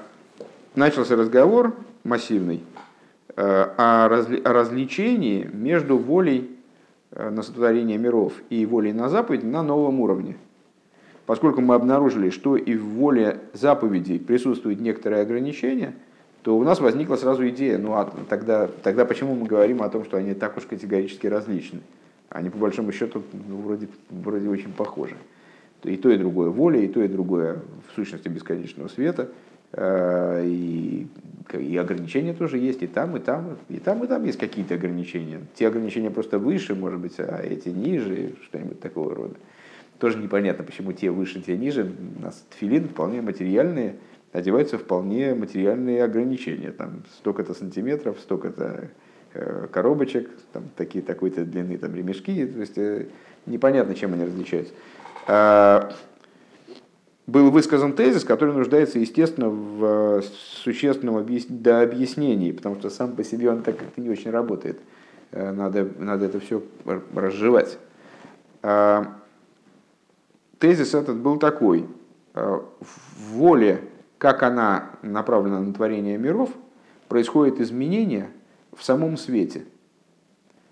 начался разговор массивный э, разли, о развлечении между волей на сотворение миров и волей на заповедь на новом уровне – поскольку мы обнаружили, что и в воле заповедей присутствует некоторое ограничение, то у нас возникла сразу идея, ну а тогда, тогда почему мы говорим о том, что они так уж категорически различны? Они по большому счету ну, вроде, вроде очень похожи. И то, и другое воля, и то, и другое в сущности бесконечного света. Э, и, и ограничения тоже есть, и там, и там, и там, и там есть какие-то ограничения. Те ограничения просто выше, может быть, а эти ниже, что-нибудь такого рода. Тоже непонятно, почему те выше, те ниже. У нас тфилин вполне материальные, одеваются вполне материальные ограничения. Там столько-то сантиметров, столько-то э, коробочек, там такие такой-то длины там ремешки. То есть э, непонятно, чем они различаются. Был высказан тезис, который нуждается, естественно, в существенном объяснении, потому что сам по себе он так как-то не очень работает. Э, надо, надо это все разжевать. А, тезис этот был такой. Э, в воле, как она направлена на творение миров, происходит изменение в самом свете.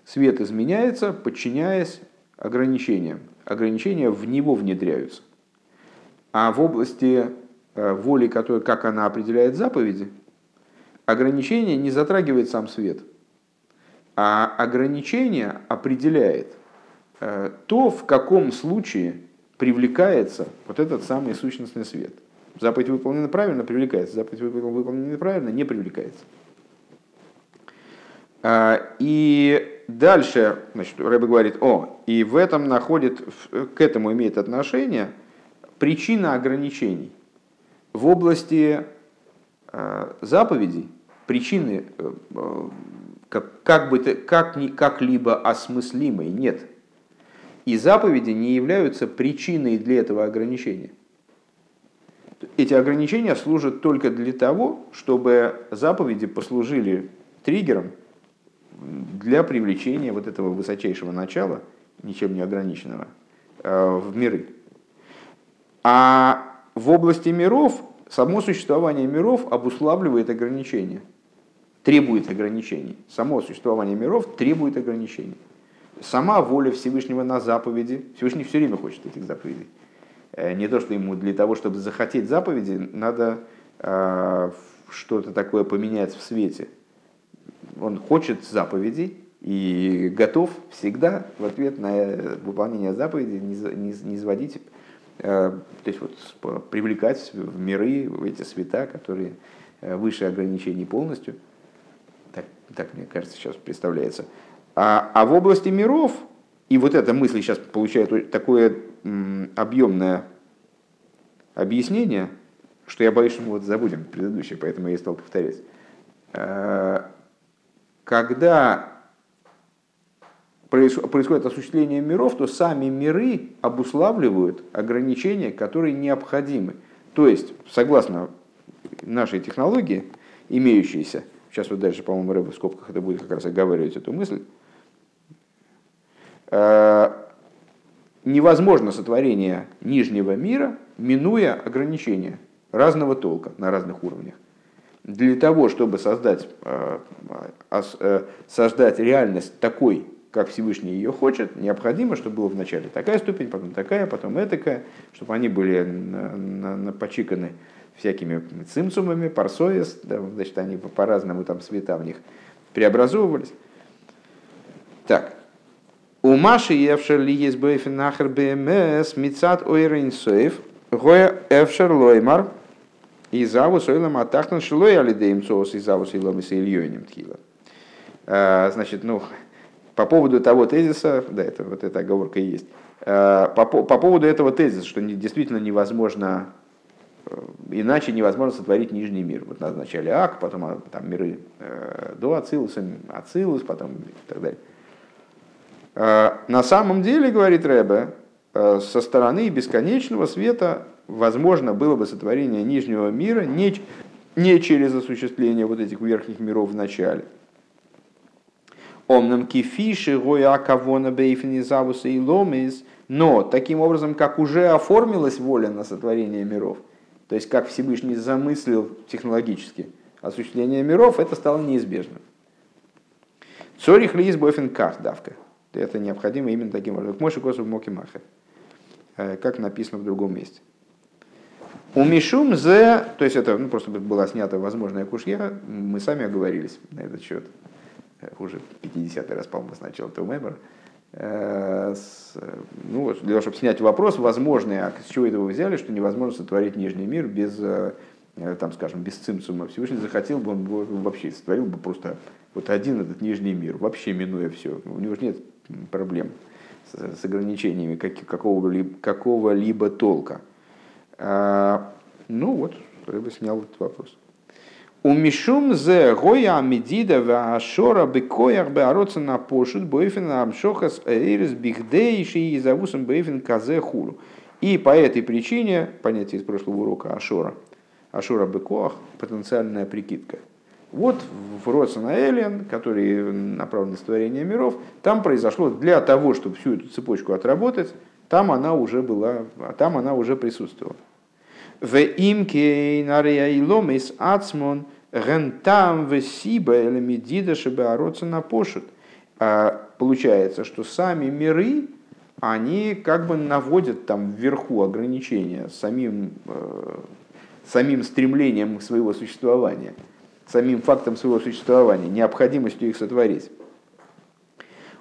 Свет изменяется, подчиняясь ограничениям. Ограничения в него внедряются. А в области э, воли, которая, как она определяет заповеди, ограничение не затрагивает сам свет. А ограничение определяет э, то, в каком случае привлекается вот этот самый сущностный свет. Заповедь выполнена правильно, привлекается. Заповедь выполнена неправильно, не привлекается. А, и дальше, значит, Рэбе говорит, о, и в этом находит, к этому имеет отношение причина ограничений. В области а, заповедей причины э, как, как, бы, как, как-либо осмыслимой нет – и заповеди не являются причиной для этого ограничения. Эти ограничения служат только для того, чтобы заповеди послужили триггером для привлечения вот этого высочайшего начала, ничем не ограниченного, э, в миры. А в области миров само существование миров обуславливает ограничения, требует ограничений. Само существование миров требует ограничений сама воля Всевышнего на заповеди, Всевышний все время хочет этих заповедей. Э, не то, что ему для того, чтобы захотеть заповеди, надо э, что-то такое поменять в свете. Он хочет заповедей и готов всегда в ответ на выполнение заповедей не, не, не изводить, э, то есть вот привлекать в миры, в эти света, которые выше ограничений полностью. Так, так мне кажется, сейчас представляется. А, а в области миров, и вот эта мысль сейчас получает такое объемное объяснение, что я боюсь, что мы вот забудем предыдущее, поэтому я стал повторять. А, когда происходит осуществление миров, то сами миры обуславливают ограничения, которые необходимы. То есть, согласно нашей технологии, имеющейся, сейчас вот дальше, по-моему, Рэба в скобках это будет как раз оговаривать эту мысль, Э, невозможно сотворение нижнего мира, минуя ограничения разного толка на разных уровнях. Для того, чтобы создать, э, э, создать реальность такой, как Всевышний ее хочет, необходимо, чтобы было вначале такая ступень, потом такая, потом этакая, чтобы они были напочиканы всякими цимцумами, парсоис, значит, они по-разному там цвета в них преобразовывались. Так, у Маши Евшер ли есть бейфен БМС мицат ойрен соев гоя Евшер лоймар и заву сойлам атахтан шлой алидеем соус и заву сойлам и ильёним тхила. А, значит, ну, по поводу того тезиса, да, это вот эта оговорка и есть, а, по, по поводу этого тезиса, что действительно невозможно э, иначе невозможно сотворить нижний мир. Вот назначали Ак, потом а, там миры э, до Ацилуса, Ацилус, потом и так далее. Э, на самом деле, говорит Рэбе, э, со стороны бесконечного света возможно было бы сотворение нижнего мира не, не через осуществление вот этих верхних миров в начале. Омнам кифиши гоя кавона бейфинизавуса и ломис, но таким образом, как уже оформилась воля на сотворение миров, то есть как Всевышний замыслил технологически осуществление миров, это стало неизбежным. Цорих ли из ках давка это необходимо именно таким образом. Моши косу моки махе, э, как написано в другом месте. У Мишум зе, то есть это ну, просто была снята возможная кушья, мы сами оговорились на этот счет, уже 50 раз, по-моему, сначала этого мемора. э, ну, для того, чтобы снять вопрос, возможно, а с чего это вы взяли, что невозможно сотворить нижний мир без, там, скажем, без цимцума. Всевышний захотел бы, он вообще сотворил бы просто вот один этот нижний мир, вообще минуя все. У него же нет проблем с, с ограничениями какого-либо, какого-либо толка. А, ну вот, Рыба снял этот вопрос. У Мишум зе гоя медида в ашора бекоях беароца на пошут бойфен амшохас эйрис бихдейши и завусом бойфен казе хуру. И по этой причине, понятие из прошлого урока Ашора, Ашора бекоах, потенциальная прикидка. Вот в Роценаэлен, который направлен на створение миров, там произошло для того, чтобы всю эту цепочку отработать, там она уже была, там она уже присутствовала. В имке нарейломис ацмон гентам в сиба или медида шебеороца на пошут. А получается, что сами миры, они как бы наводят там вверху ограничения самим, э, самим стремлением своего существования, самим фактом своего существования, необходимостью их сотворить.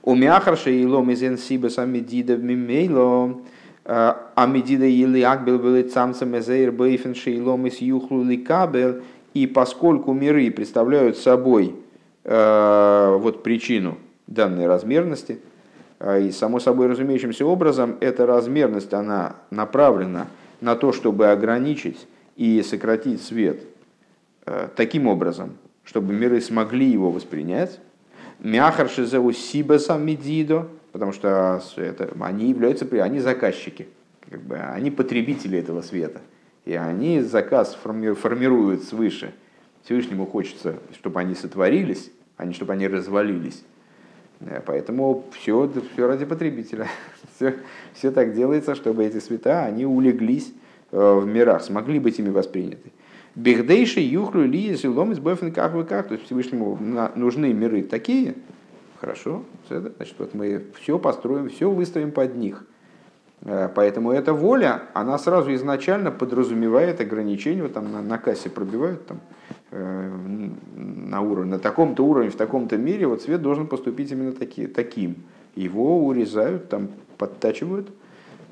У мяхарша и лом сиба сами дида мимейло Амедида или Акбел был самцем эзейр бейфен шейлом из юхлу ликабел. И поскольку миры представляют собой э, вот причину данной размерности, э, и само собой разумеющимся образом эта размерность она направлена на то, чтобы ограничить и сократить свет э, таким образом, чтобы миры смогли его воспринять. Мяхар шизеу сибаса медидо, потому что это, они являются, они заказчики, как бы, они потребители этого света. И они заказ формируют свыше. Всевышнему хочется, чтобы они сотворились, а не чтобы они развалились. Э, поэтому все, все ради потребителя. Все, все так делается, чтобы эти света, они улеглись э, в мирах, смогли быть ими восприняты. Бехдейши, юхлю, ли, зелом, из как вы как. То есть Всевышнему нужны миры такие, Хорошо, значит, вот мы все построим, все выставим под них. Э, поэтому эта воля, она сразу изначально подразумевает ограничения, вот там на, на кассе пробивают там, э, на уровне, на таком-то уровне, в таком-то мире, вот свет должен поступить именно таки, таким. Его урезают, там подтачивают,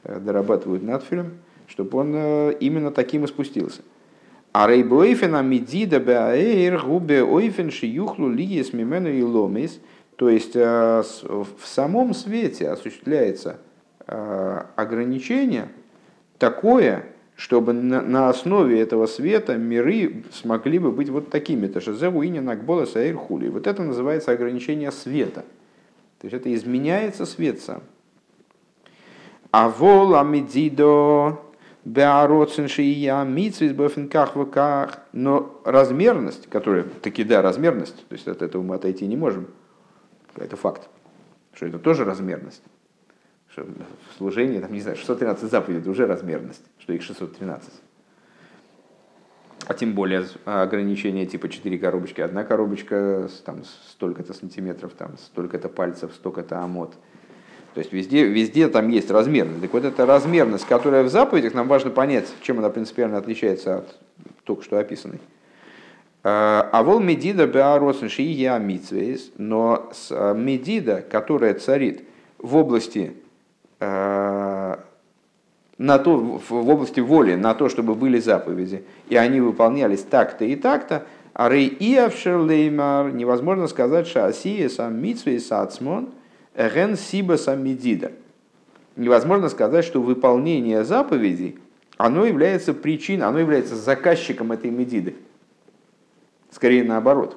э, дорабатывают надфилем, чтобы он именно таким и спустился. А рейбойфена медида губе ойфен шиюхлу лиес мимену и ломис – то есть э, в самом свете осуществляется э, ограничение такое, чтобы на основе этого света миры смогли бы быть вот такими. Это шезеву и накбола саир хули. Вот это называется ограничение света. То есть это изменяется свет сам. А вол амидидо беароцин шия митсвис бэфенках ваках. Но размерность, которая, таки да, размерность, то есть от этого мы отойти не можем, это факт. Что это тоже размерность. Что в служении, там, не знаю, 613 заповедей, это уже размерность, что их 613. А тем более ограничение типа 4 коробочки, одна коробочка, там столько-то сантиметров, там столько-то пальцев, столько-то амод. То есть везде, везде там есть размерность. Так вот эта размерность, которая в заповедях, нам важно понять, чем она принципиально отличается от только что описанной. А вол медида беаросен шия митсвейс, но э, медида, которая царит в области э, на то, в области воли, на то, чтобы были заповеди, и они выполнялись так-то и так-то, а рей иавшерлеймар, невозможно сказать, что асия сам митсвей сацмон, ген сиба сам медида. Невозможно сказать, что выполнение заповедей, оно является причиной, оно является заказчиком этой медиды. Скорее наоборот.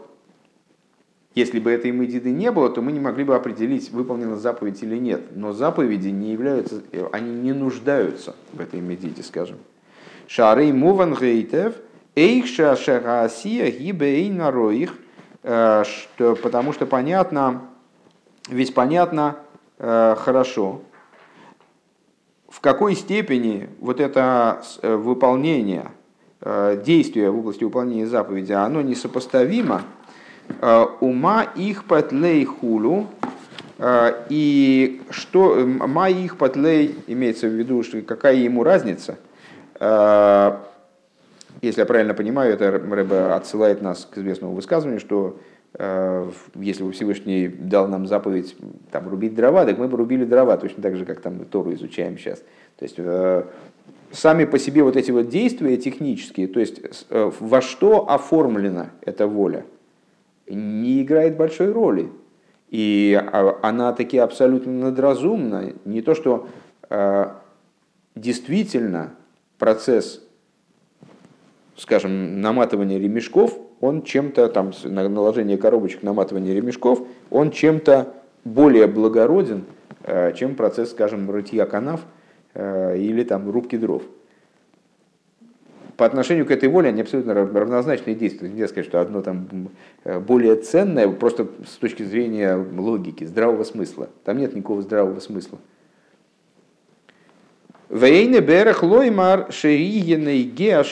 Если бы этой медиды не было, то мы не могли бы определить, выполнена заповедь или нет. Но заповеди не являются, они не нуждаются в этой медиде, скажем. Шарей муван гейтев, эйхша шагаасия гибей нароих, э, что, потому что понятно, ведь понятно э, хорошо, в какой степени вот это э, выполнение Э, действия в области выполнения заповеди, оно несопоставимо э, ума их патлей хулу, э, и что ма их патлей имеется в виду, что какая ему разница, если я правильно понимаю, это Рэбе отсылает нас к известному высказыванию, что если бы Всевышний дал нам заповедь там, рубить дрова, так мы бы рубили дрова, точно так же, как там мы Тору изучаем сейчас. То есть сами по себе вот эти вот действия технические, то есть во что оформлена эта воля, не играет большой роли. И а, она таки абсолютно надразумна. Не то, что э, действительно процесс, скажем, наматывания ремешков, он чем-то, там, наложение коробочек, наматывания ремешков, он чем-то более благороден, э, чем процесс, скажем, рытья канав э, или там рубки дров по отношению к этой воле они абсолютно равнозначные действия. Нельзя сказать, что одно там э, более ценное, просто с точки зрения логики, здравого смысла. Там нет никакого здравого смысла. Вейне берех лоймар шериеной ге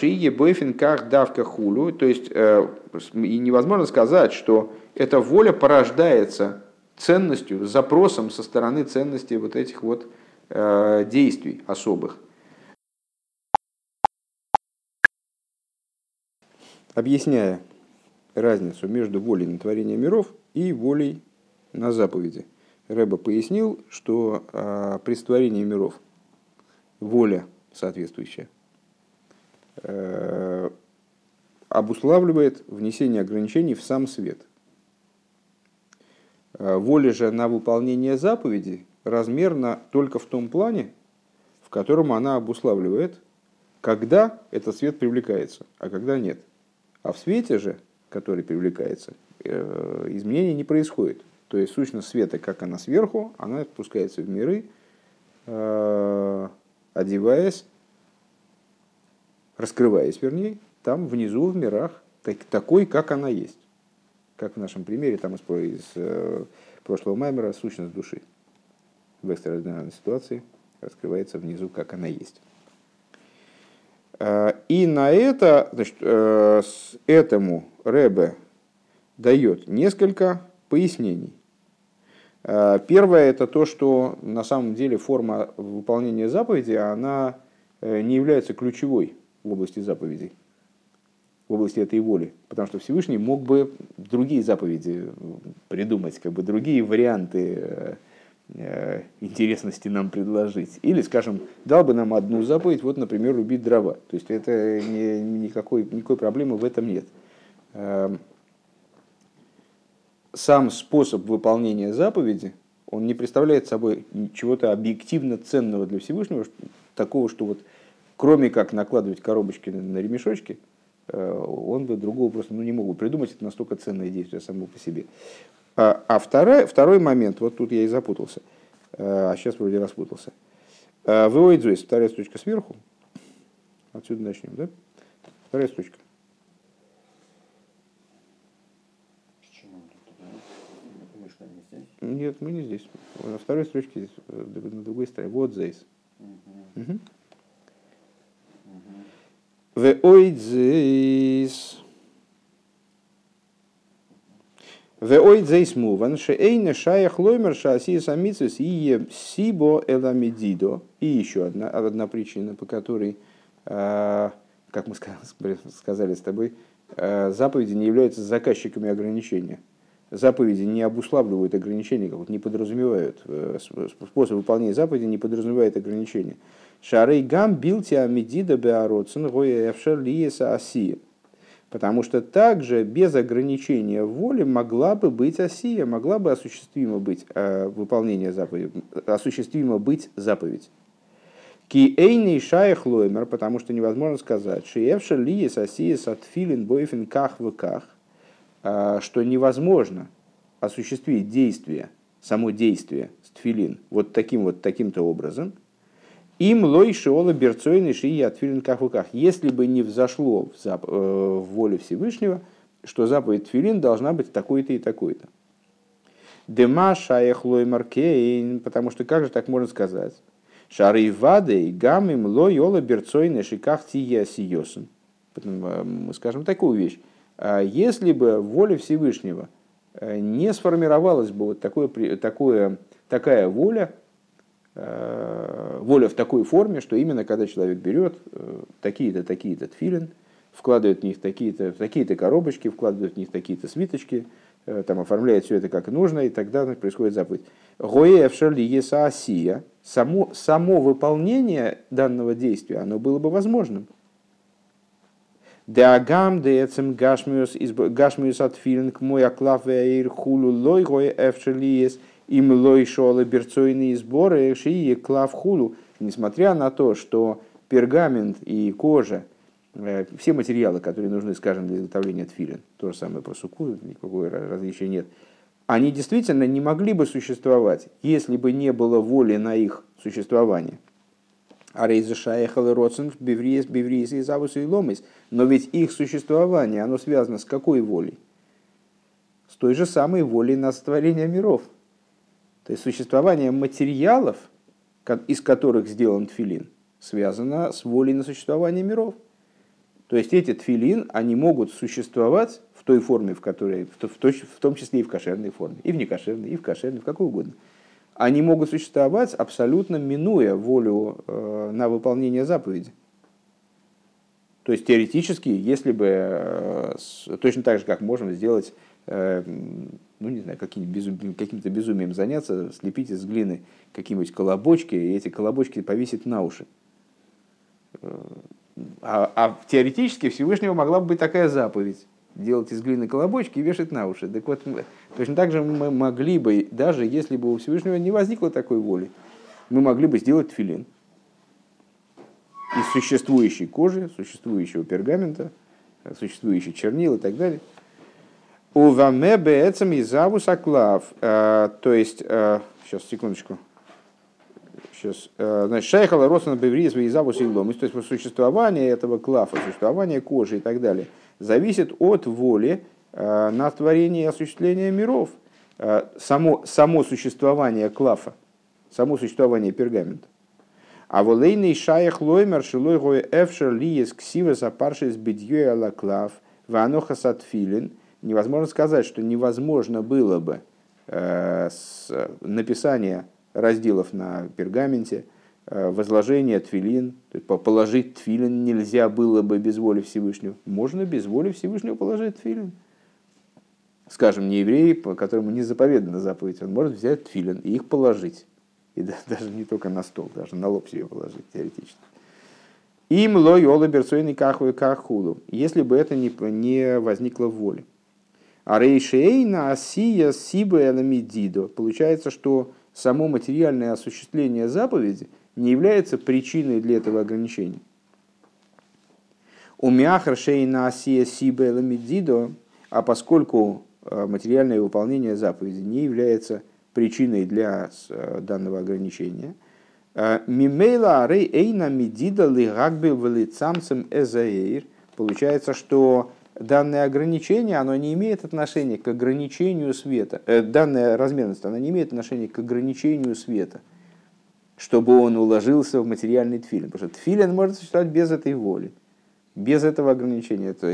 давка хулю. То есть э, и невозможно сказать, что эта воля порождается ценностью, запросом со стороны ценности вот этих вот э, действий особых. объясняя разницу между волей на творение миров и волей на заповеди. Рэба пояснил, что а, при створении миров воля соответствующая э, обуславливает внесение ограничений в сам свет. Э, воля же на выполнение заповеди размерна только в том плане, в котором она обуславливает, когда этот свет привлекается, а когда нет – а в свете же, который привлекается, э, изменений не происходит. То есть сущность света, как она сверху, она спускается в миры, э, одеваясь, раскрываясь, вернее, там внизу в мирах, такой, как она есть. Как в нашем примере там из, из э, прошлого Маймера сущность души в экстраординарной ситуации раскрывается внизу, как она есть. Э, и на это, значит, э, этому Рэбе дает несколько пояснений. Э, первое это то, что на самом деле форма выполнения заповеди, она не является ключевой в области заповедей, в области этой воли. Потому что Всевышний мог бы другие заповеди придумать, как бы другие варианты Э, интересности нам предложить. Или, скажем, дал бы нам одну заповедь, вот, например, рубить дрова. То есть это не, никакой, никакой проблемы в этом нет. Эм, сам способ выполнения заповеди, он не представляет собой чего-то объективно ценного для Всевышнего, такого, что вот кроме как накладывать коробочки на ремешочки, э, он бы другого просто ну, не мог бы придумать. Это настолько ценное действие само по себе. А, а второй, второй момент, вот тут я и запутался, а сейчас вроде распутался. А, Выводит вторая строчка сверху. Отсюда начнем, да? Вторая строчка. Нет, мы не здесь. На второй строчке э, на другой стороне. Вот здесь. В ойдзейс. Веойдзейс муван, шеэйне шаях лоймер шааси самицис и сибо эламедидо. И еще одна, одна причина, по которой, а, как мы сказали с тобой, а, заповеди не являются заказчиками ограничения. Заповеди не обуславливают ограничения, как вот не подразумевают. Э, способ выполнения заповеди не подразумевает ограничения. Шарей гам билти амедида беароцен гоя эфшер лиеса асия. Потому что также без ограничения воли могла бы быть осия, могла бы осуществимо быть э, выполнение заповеди, осуществимо быть заповедь. Ки эйный шаях лоймер, потому что невозможно сказать, шиевша лиес осиес от филин бойфин ках в ках, э, что невозможно осуществить действие, само действие с тфилин вот таким вот таким-то образом – им лой шиола берцойный шии отфилин как в руках. Если бы не взошло в, зап... Э, в воле Всевышнего, что заповедь тфилин должна быть такой-то и такой-то. Дема шаях лой маркейн, потому что как же так можно сказать? Шары вады гамим лой ола берцойный шиках тия сиосен. Э, мы скажем такую вещь. А если бы воля Всевышнего э, не сформировалась бы вот такое, такое, такая воля, воля в такой форме, что именно когда человек берет э, такие-то, такие-то тфилин, вкладывает в них такие-то, такие-то коробочки, вкладывает в них такие-то свиточки, э, там оформляет все это как нужно, и тогда происходит заповедь. Гоевшерли есаасия, само, само выполнение данного действия, оно было бы возможным. Деагам деэцем гашмиус от филинг мой аклав эйр хулу лой гое эфшерлиес им лой шолы берцойные сборы шии клав хулу. Несмотря на то, что пергамент и кожа, э, все материалы, которые нужны, скажем, для изготовления тфилин, то же самое по суку, никакого различия нет, они действительно не могли бы существовать, если бы не было воли на их существование. А рейза шаехал и родсен бивриес, бивриес и завус и ломис. Но ведь их существование, оно связано с какой волей? С той же самой волей на сотворение миров. То есть существование материалов, из которых сделан тфилин, связано с волей на существование миров. То есть эти тфилин, они могут существовать в той форме, в которой, в, том числе и в кошерной форме, и в некошерной, и в кошерной, в какой угодно они могут существовать абсолютно минуя волю э, на выполнение заповеди. То есть теоретически, если бы э, точно так же, как можем сделать, ну не знаю, каким-то безум, каким безумием заняться, слепить из глины какие-нибудь колобочки, и эти колобочки повесить на уши. А, а теоретически Всевышнего могла бы быть такая заповедь делать из глины колобочки и вешать на уши. Так вот, точно так же мы могли бы, даже если бы у Всевышнего не возникло такой воли, мы могли бы сделать филин из существующей кожи, существующего пергамента, существующей чернил и так далее. У ваме бецам и завус аклав. Э, то есть, сейчас, э, секундочку. Сейчас, э, значит, шайхала росана бевриз и завус и лом. То есть, существование этого клафа, существование кожи и так далее – зависит от воли на творение и осуществление миров. Само, само существование клафа, само существование пергамента. А волейный шаях лоймер шилой гой эфшер лиес ксивес апаршис бедьёй ала клав ваноха сатфилин. Невозможно сказать, что невозможно было бы э, написание разделов на пергаменте – Э, возложение есть положить тфилин нельзя было бы без воли Всевышнего. Можно без воли Всевышнего положить тфилин. Скажем, не еврей, по которому не заповедана заповедь, он может взять тфилин и их положить. И даже не только на стол, даже на лоб себе положить теоретически. Им лой ола берцойный каху и кахулу, если бы это не, не возникло в воле. А рейшейна асия сиба эламидидо. Получается, что само материальное осуществление заповеди – не является причиной для этого ограничения. У на осия сибе ламидидо, а поскольку э, материальное выполнение заповеди не является причиной для э, данного ограничения, э, мимейла арей эйна медида лигагбе велицамцем эзаэйр, получается, что данное ограничение, оно не имеет отношения к ограничению света, данная размерность, она не имеет отношения к ограничению света – чтобы он уложился в материальный тфилин. Потому что тфилин может существовать без этой воли, без этого ограничения. То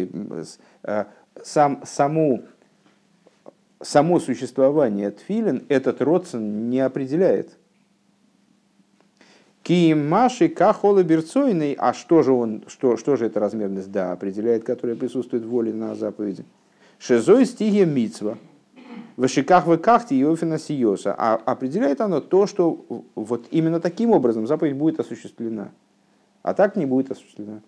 э, сам, саму, само существование тфилин этот родствен не определяет. Киимаши кахола берцойный, а что же, он, что, что же эта размерность, да, определяет, которая присутствует в воле на заповеди. Шезой стиге мицва – в шиках в кахте Иофина Сиоса. А определяет оно то, что вот именно таким образом заповедь будет осуществлена. А так не будет осуществлена.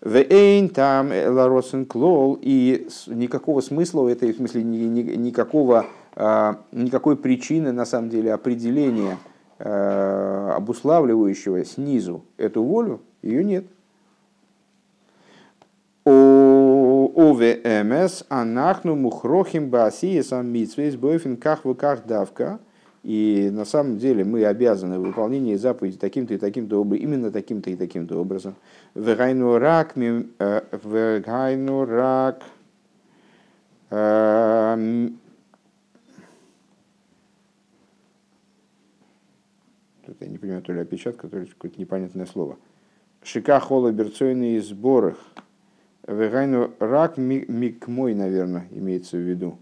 Вейн там ларосен клол, и никакого смысла в этой, в смысле, никакого, а, никакой причины, на самом деле, определения, обуславливающего снизу эту волю, ее нет. Ове МС, анахну мухрохим баси сам митсвейс бойфин ках давка. И на самом деле мы обязаны в выполнении заповеди таким-то и таким-то образом, именно таким-то и таким-то образом. Вегайну рак, э, вегайну рак, Тут я не понимаю, то ли опечатка, то ли какое-то непонятное слово. Шика хола берцойные сборах. Вегайну рак мик мой, наверное, имеется в виду.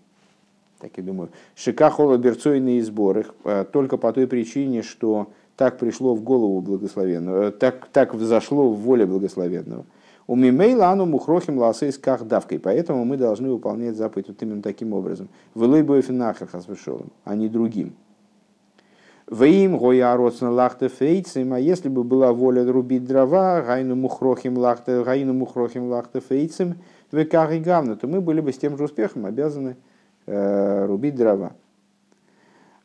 Так и думаю. Шика хола берцойные сборы. Э, только по той причине, что так пришло в голову благословенного, э, так, так взошло в воле благословенного. У мимейлану мухрохим ласейс давкой, поэтому мы должны выполнять заповедь вот именно таким образом. Вылой хасвешолом, а не другим. Вейм гояроцна лахте фейцем, а если бы была воля рубить дрова, гайну мухрохим лахте, гайну мухрохим лахте фейцем, векари гавна, то мы были бы с тем же успехом обязаны э, рубить дрова.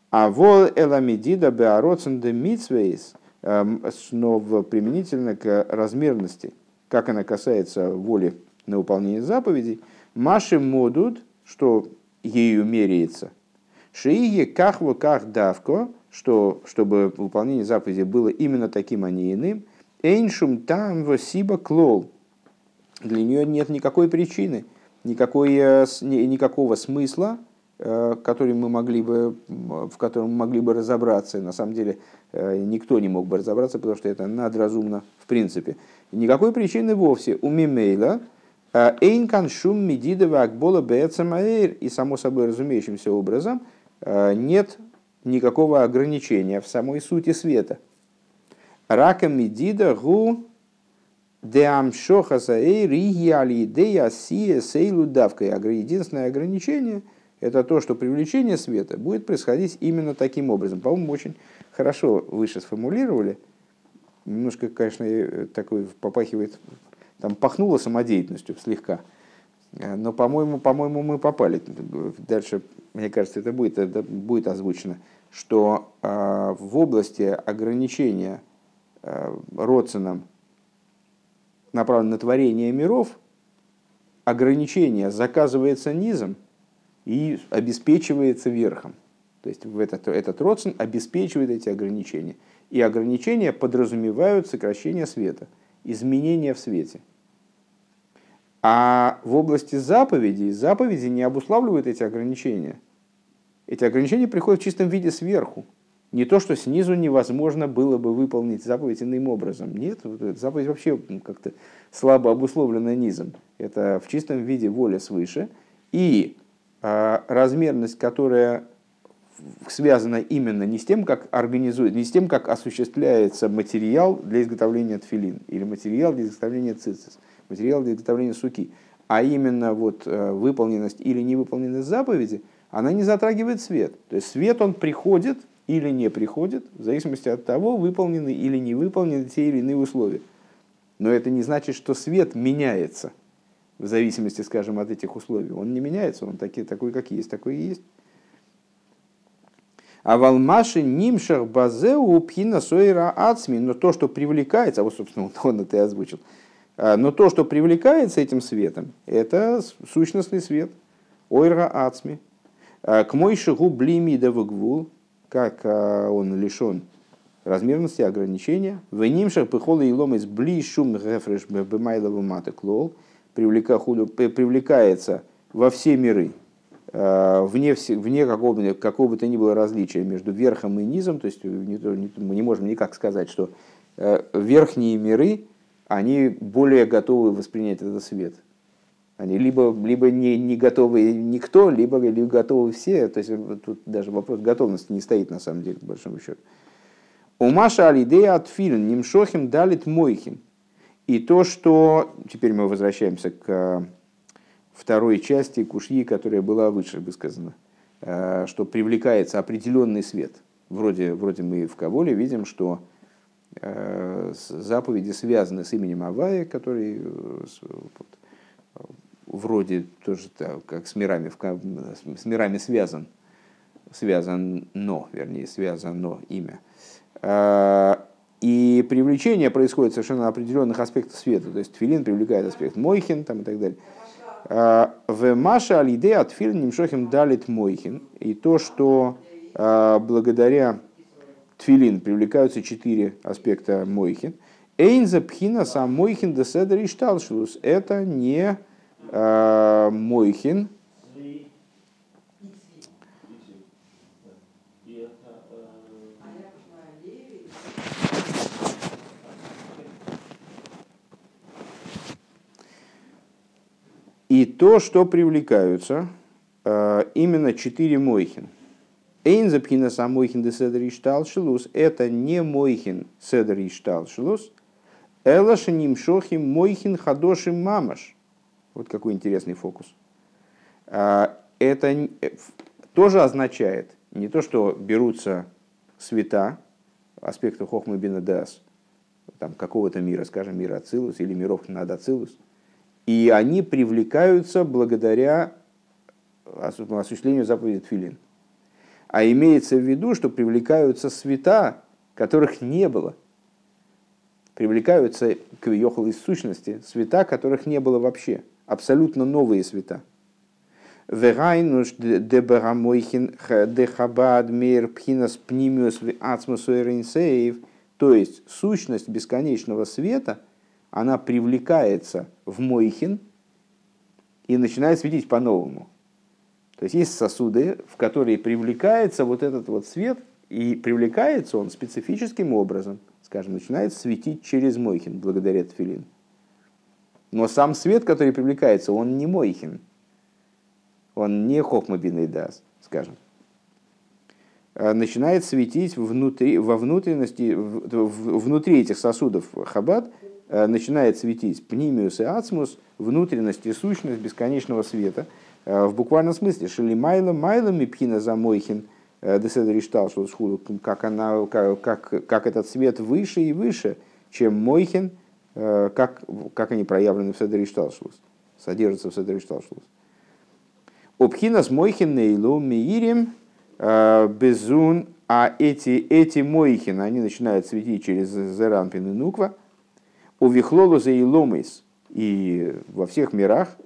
А вол эламедида беароцен де митсвейс, эм, снова применительно к размерности – как она касается воли на выполнение заповедей, Маши модут, что ею меряется, Шиие кахву ках давко, что, чтобы выполнение заповеди было именно таким, а не иным, Эйншум там сиба клол. Для нее нет никакой причины, никакой, э, никакого смысла, э, который мы могли бы, в котором мы могли бы разобраться. На самом деле э, никто не мог бы разобраться, потому что это надразумно в принципе. Никакой причины вовсе. У Мимейла Эйн каншум медидова акбола бецамаэр. И само собой разумеющимся образом нет никакого ограничения в самой сути света. Рака медида гу давкой. Единственное ограничение – это то, что привлечение света будет происходить именно таким образом. По-моему, очень хорошо выше сформулировали – немножко, конечно, э, такой попахивает, там пахнуло самодеятельностью слегка. Э, но, по-моему, по-моему, мы попали. Дальше, мне кажется, это будет, это будет озвучено, что э, в области ограничения э, родственным направлено на творение миров, ограничение заказывается низом и обеспечивается верхом. То есть этот, этот родствен обеспечивает эти ограничения. И ограничения подразумевают сокращение света, изменения в свете. А в области заповедей, заповеди не обуславливают эти ограничения. Эти ограничения приходят в чистом виде сверху. Не то, что снизу невозможно было бы выполнить заповедь иным образом. Нет, заповедь вообще как-то слабо обусловлена низом. Это в чистом виде воля свыше. И а, размерность, которая связано именно не с тем, как организует, не с тем, как осуществляется материал для изготовления тфилин или материал для изготовления цицис, материал для изготовления суки, а именно вот э, выполненность или невыполненность заповеди, она не затрагивает свет. То есть свет он приходит или не приходит, в зависимости от того, выполнены или не выполнены те или иные условия. Но это не значит, что свет меняется в зависимости, скажем, от этих условий. Он не меняется, он таки, такой, как есть, такой и есть. А валмаши нимшах базеу пхина сойра ацми. Но то, что привлекается, а вот, собственно, он это и озвучил. А, но то, что привлекается этим светом, это сущностный свет. Ойра ацми. А, к мой шагу блимида гвул, как он лишен размерности, ограничения. В нимшах пыхола и лом из бли шум гефреш бемайлову маты клол. Привлекается во все миры Э, вне, вне какого, какого бы то ни было различия между верхом и низом, то есть не, мы не можем никак сказать, что э, верхние миры, они более готовы воспринять этот свет. Они либо, либо не, не готовы никто, либо, либо готовы все. То есть тут даже вопрос готовности не стоит на самом деле, по большому счету. У Маша Алидея от фильм Нимшохим далит Мойхим. И то, что... Теперь мы возвращаемся к второй части кушьи, которая была выше высказана, э, что привлекается определенный свет. Вроде, вроде мы в Каболе видим, что э, заповеди связаны с именем Авая, который э, вот, вроде тоже так, как с мирами, с мирами связан, связан но, вернее, связано имя. И привлечение происходит совершенно определенных аспектов света. То есть филин привлекает аспект Мойхин там, и так далее. В Маша Алиде от Нимшохим далит Мойхин. И то, что благодаря Тфилин привлекаются четыре аспекта Мойхин. Эйнза Пхина сам Мойхин де Седер и Шталшлус. Это не э, Мойхин, и то, что привлекаются э, именно четыре мойхин. Эйн запхина сам мойхин де седер иштал шелус. Это не мойхин седер иштал шелус. Элашиним шохим мойхин хадошим мамаш. Вот какой интересный фокус. А, это тоже означает не то, что берутся света, аспекты Хохмы Бинадас, там какого-то мира, скажем, мира Ацилус или миров над и они привлекаются благодаря осуществлению заповеди Тфилин. А имеется в виду, что привлекаются света, которых не было. Привлекаются к Йохал из сущности света, которых не было вообще. Абсолютно новые света. Верайнуш дебарамойхин дехабад мир пхинас пнимиус ацмусуэринсеев. То есть сущность бесконечного света, она привлекается в мойхин и начинает светить по-новому. То есть есть сосуды, в которые привлекается вот этот вот свет, и привлекается он специфическим образом, скажем, начинает светить через Мойхин благодаря тфилин. Но сам свет, который привлекается, он не Мойхин, он не Хохмабин Дас, скажем. А начинает светить внутри, во внутренности, внутри этих сосудов Хабад, а начинает светить пнимиус и ацмус, внутренность и сущность бесконечного света – в буквальном смысле, шили майла майла мипхина за мойхин, э, деседер иштал, что как, она, как, как, как этот свет выше и выше, чем мойхин, э, как, как они проявлены в седер ишталшлус, содержатся в седер ишталшлус. Обхина с мойхин нейлу миирим безун, а эти, эти мойхин, они начинают светить через зеранпин и нуква, у вихлолу за и во всех мирах,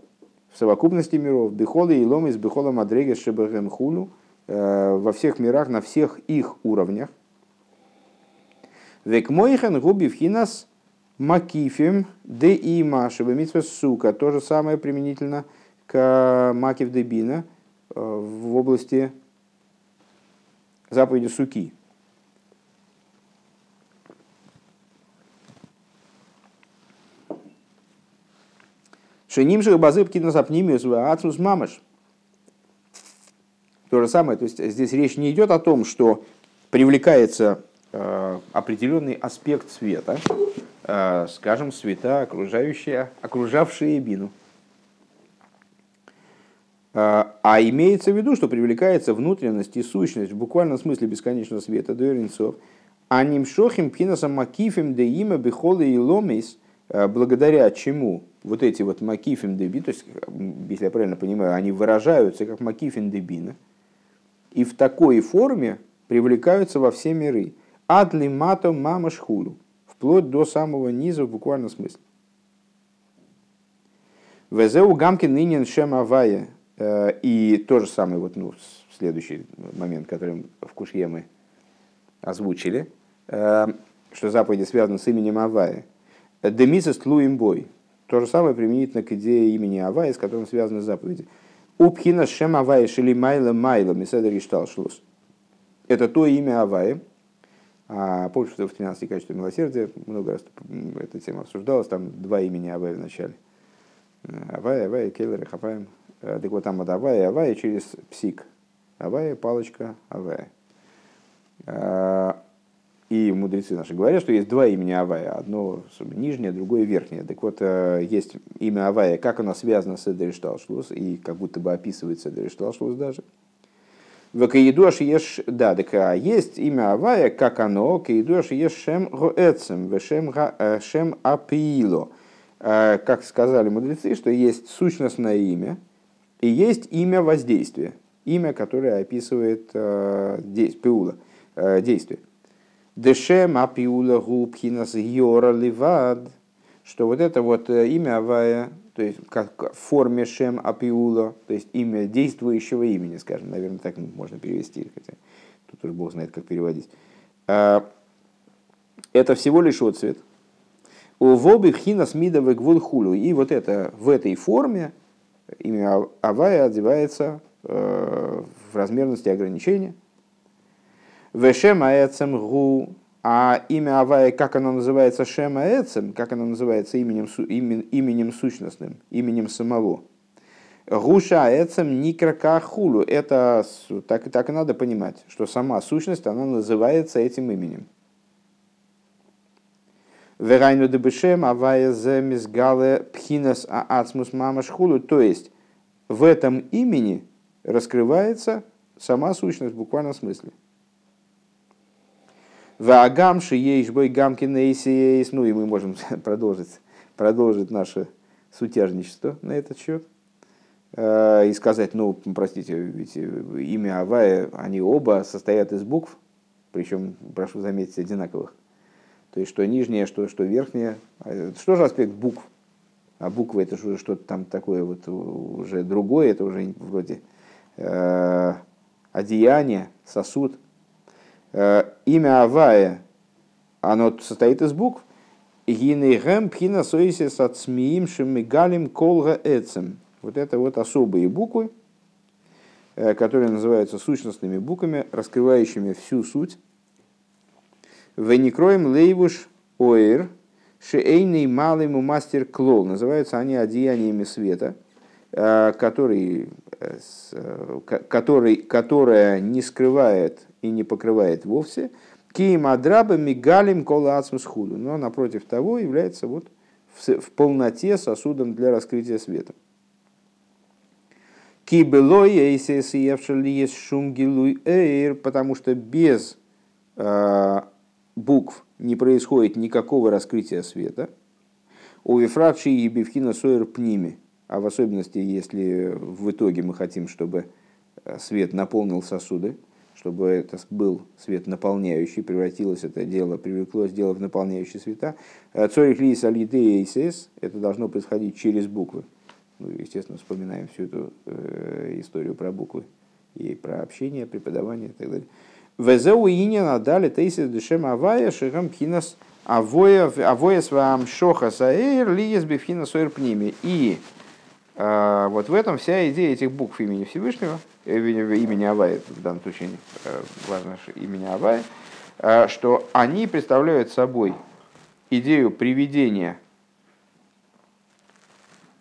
в совокупности миров, бихола и лом из бихола мадрегес шебахем хулю, э, во всех мирах, на всех их уровнях. Век мойхен губи вхинас макифим де има шебамитва сука. То же самое применительно к макив дебина э, в области заповеди суки. Шеним же базы птина апнимиус ацмус мамаш. То же самое, то есть здесь речь не идет о том, что привлекается э, определенный аспект света, э, скажем, света, окружающие, окружавшие бину. Э, а имеется в виду, что привлекается внутренность и сущность в буквальном смысле бесконечного света до Иринцов. А нимшохим пхинасам макифим де има бихолы и ломейс, благодаря чему вот эти вот макифин деби, то есть, если я правильно понимаю, они выражаются как макифин дебина, и в такой форме привлекаются во все миры. Адли мато мама шхулу, вплоть до самого низа в буквальном смысле. Везеу гамкин нынен шем авая. Э, и то же самое, вот, ну, следующий момент, который в Кушье мы озвучили, э, что заповеди связаны с именем Авая. Демисес тлуим бой. То же самое применительно к идее имени Авая, с которым связаны заповеди. Упхина шем Авая шили майла майла миседер ишталшлус. Это то имя Авая. А помню, что в 13 качестве милосердия много раз эта тема обсуждалась, там два имени Авая в начале. Авая, Авая, Келлер и Хапаем. Так вот там от Авая, Авая через псик. Авая, палочка, Авая. И мудрецы наши говорят, что есть два имени Авая. Одно нижнее, другое верхнее. Так вот, э, есть имя Авая, как оно связано с Эдеришталшлус, и как будто бы описывается Эдеришталшлус даже. В Каидуаш ешь, да, так а есть имя Авая, как оно, Каидуаш ешь шем роэцем, вешем э, шем апиило. Э, как сказали мудрецы, что есть сущностное имя и есть имя воздействия. Имя, которое описывает пиула, действие. Дешем апиула губхинас йора ливад, что вот это вот э, имя Авая, то есть как в форме шем апиула, то есть имя действующего имени, скажем, наверное, так можно перевести, хотя тут уже Бог знает, как переводить. А, это всего лишь отцвет. У воби хинас мидовый гвул хулу. И вот это в этой форме имя Авая одевается э, в размерности ограничения – Вешема Эцем Гу, а имя Авая, как оно называется Шема Эцем, как оно называется именем, имен, именем сущностным, именем самого. Гуша Эцем Никрака Хулу. Это так, так и надо понимать, что сама сущность, она называется этим именем. Верайну дебешем авая зе мизгале пхинас аацмус мамаш хулу. То есть в этом имени раскрывается сама сущность в буквальном смысле. Ваагам шиеиш бой гамкин эйсиейс. Ну и мы можем продолжить, продолжить наше сутяжничество на этот счет. И сказать, ну, простите, ведь имя Авая, они оба состоят из букв, причем, прошу заметить, одинаковых. То есть, что нижнее, что, что верхнее. Что же аспект букв? А буквы это же что-то там такое вот уже другое, это уже вроде э, одеяние, сосуд. Э, имя Авая, оно состоит из букв. Гинейгэм пхина соисис от смиим шемигалим колга эцем. Вот это вот особые буквы, э, которые называются сущностными буквами, раскрывающими всю суть. Веникроем лейвуш оир шейный малый мастер клол. Называются они одеяниями света, э, который, который, которая не скрывает и не покрывает вовсе. Киим адраба мигалим кола худу. Но напротив того является вот в, полноте сосудом для раскрытия света. Эйр, потому что без э, букв не происходит никакого раскрытия света. У Вифрачи и Бифхина Сойер пними, а в особенности, если в итоге мы хотим, чтобы э, свет наполнил сосуды, чтобы это был свет наполняющий, превратилось это дело, привлеклось дело в наполняющие света. Э, Цорих лис эйсес, это должно происходить через буквы. Ну, естественно, вспоминаем всю эту э, историю про буквы и про общение, преподавание и так далее. Везеу иня надали тейсис дешем авая шигам пхинас авоя авоя свам шоха саэйр лиес бифхина сойр пними. И э, вот в этом вся идея этих букв имени Всевышнего – имени Авая, в данном случае э, важно имени Авая, э, что они представляют собой идею приведения,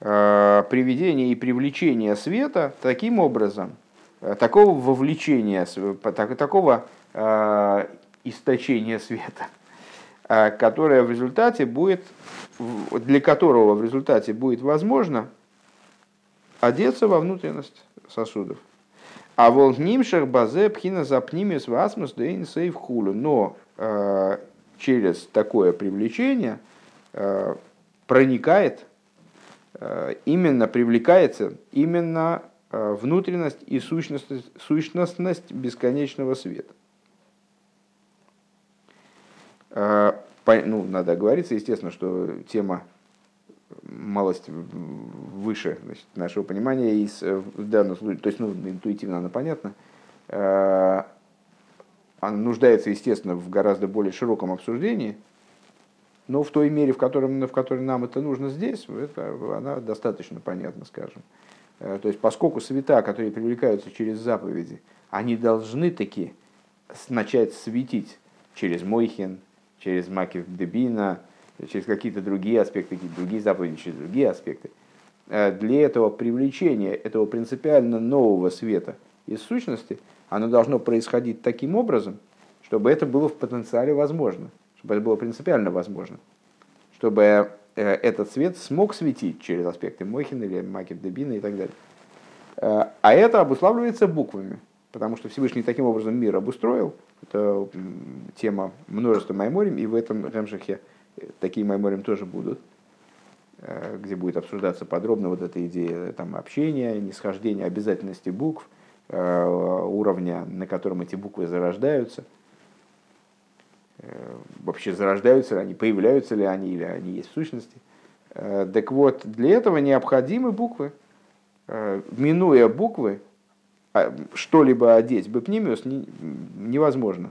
приведения и привлечения света таким образом, такого вовлечения, такого источения света, которое в результате будет, для которого в результате будет возможно одеться во внутренность сосудов. А волгнимших базе пхина запнимис васмус дейн сейв хулу. Но э, через такое привлечение э, проникает, э, именно привлекается именно э, внутренность и сущность, сущностность бесконечного света. Э, по, ну, надо оговориться, естественно, что тема малость выше значит, нашего понимания, и в данном случае, то есть ну, интуитивно она понятна, э, она нуждается, естественно, в гораздо более широком обсуждении, но в той мере, в, котором, в которой нам это нужно здесь, это, она достаточно понятна, скажем. Э, то есть, поскольку света, которые привлекаются через заповеди, они должны таки начать светить через Мойхин, через Макив Дебина, через какие-то другие аспекты, какие-то другие заповеди, через другие аспекты, э, для этого привлечения этого принципиально нового света из сущности, оно должно происходить таким образом, чтобы это было в потенциале возможно, чтобы это было принципиально возможно, чтобы э, этот свет смог светить через аспекты Мохина или Макет Дебина и так далее. Э, а это обуславливается буквами, потому что Всевышний таким образом мир обустроил. Это тема множества Майморим, и в этом Ремшахе Такие майморим тоже будут, э, где будет обсуждаться подробно вот эта идея там, общения, нисхождения обязательности букв, э, уровня, на котором эти буквы зарождаются. Э, вообще зарождаются ли они, появляются ли они, или они есть в сущности. Так вот, для этого необходимы буквы. Минуя буквы, а, что-либо одеть бэпнимиус невозможно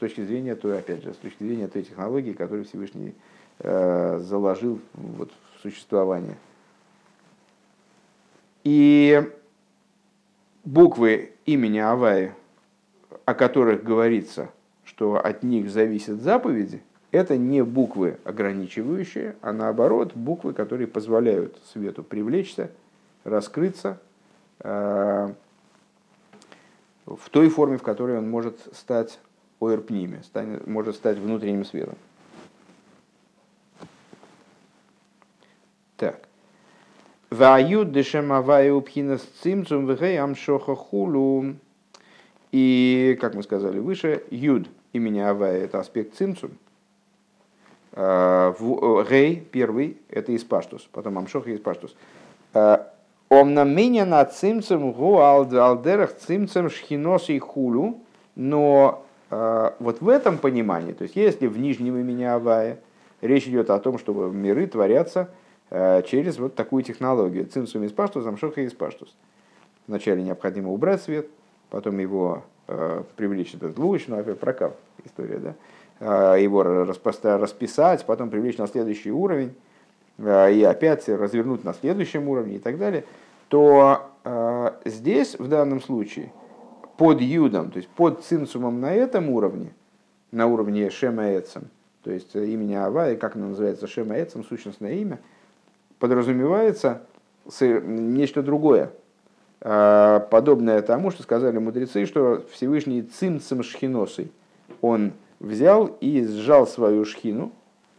точки зрения той, опять же, с точки зрения той технологии, которую Всевышний э, заложил вот, в существование. И буквы имени Аваи, о которых говорится, что от них зависят заповеди, это не буквы ограничивающие, а наоборот буквы, которые позволяют свету привлечься, раскрыться э, в той форме, в которой он может стать оэрпниме, станет, может стать внутренним светом. Так. Вают дешемаваю пхинас цимцум вгей амшоха хулу. И, как мы сказали выше, юд имени Авая – это аспект цимцум. Гей, первый, это испаштус, потом амшох и испаштус. Омнаменя на цимцем гу алдерах цимцем шхинос и хулу, но вот в этом понимании, то есть если в нижнем имени Авая речь идет о том, что миры творятся э, через вот такую технологию, цимцем из паштус, амшох и из паштус. Вначале необходимо убрать свет, потом его э, привлечь этот луч, ну опять прокап история, да, его расписать, потом привлечь на следующий уровень, Э, и опять развернуть на следующем уровне и так далее, то э, здесь в данном случае под юдом, то есть под цинцумом на этом уровне, на уровне шема эцем, то есть имени Ава, и как оно называется, шема эцем, сущностное имя, подразумевается нечто другое, э, подобное тому, что сказали мудрецы, что Всевышний цимцем шхиносой, он взял и сжал свою шхину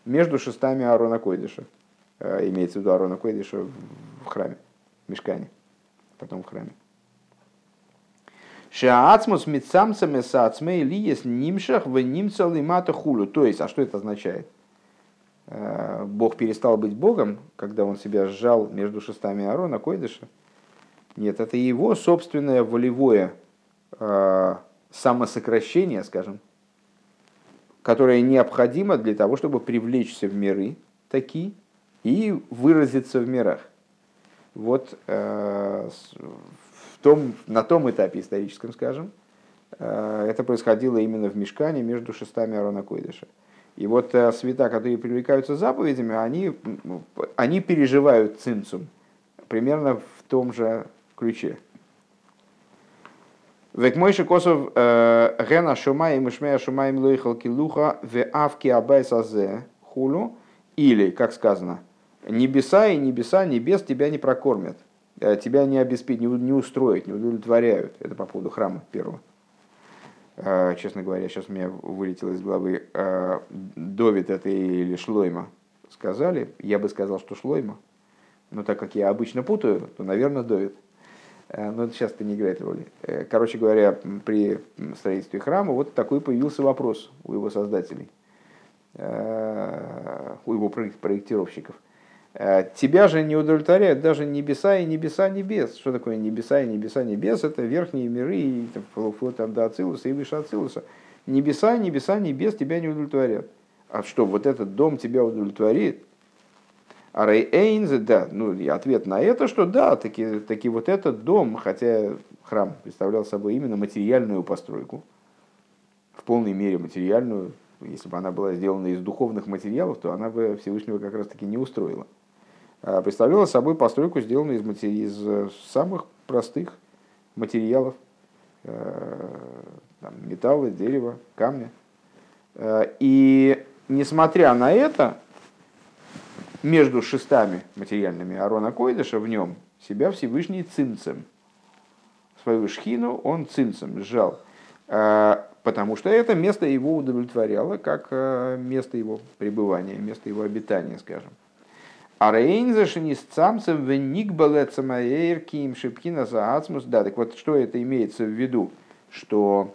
между шестами Аарона Койдыша. Э, имеется в виду Арона Койдыша в храме, в Мешкане, потом в храме. Шаацмус митсамцами сацмей лиес нимшах в нимцал мата хулю. То есть, а что это означает? Э, Бог перестал быть Богом, когда он себя сжал между шестами Арона Койдыша. Нет, это его собственное волевое э, самосокращение, скажем, которое необходимо для того, чтобы привлечься в миры такие, и выразиться в мирах. Вот э, том, на том этапе историческом, скажем, э, это происходило именно в Мешкане между шестами Арона Койдыша. И вот э, света, которые привлекаются заповедями, они, они переживают цинцум примерно в том же ключе. Век мойши косов гена шумай мышмея шумай млойхал килуха в авки абайсазе хулу. Или, как сказано, небеса и небеса небес тебя не прокормят, э, тебя не обеспечат, не устроят, не удовлетворяют. Это по поводу храма первого. Э, честно говоря, сейчас у меня вылетело из головы э, Довид это или Шлойма сказали. Я бы сказал, что Шлойма. Но так как я обычно путаю, то, наверное, Довид. Но сейчас это не играет роли. Короче говоря, при строительстве храма вот такой появился вопрос у его создателей, у его проектировщиков – Э, тебя же не удовлетворяют даже небеса и небеса небес. Что такое небеса и небеса небес? Это верхние миры, и вплоть там, до Ацилуса и выше Ацилуса. Небеса, небеса, небес тебя не удовлетворят. А что, вот этот дом тебя удовлетворит? А Рей Эйнзе, да, ну ответ на это, что да, таки, таки вот этот дом, хотя храм представлял собой именно материальную постройку, в полной мере материальную, если бы она была сделана из духовных материалов, то она бы Всевышнего как раз таки не устроила. А, представляла собой постройку, сделанную из, матери... из э, самых простых материалов, э, там, металла, дерева, камня. Э, и несмотря на это, между шестами материальными Арона Койдыша в нем себя Всевышний цинцем. Свою шхину он цинцем сжал. Потому что это место его удовлетворяло как место его пребывания, место его обитания, скажем. А рейнзашини с цамцем веник балецамаэрким шипкина за ацмус. Да, так вот, что это имеется в виду? Что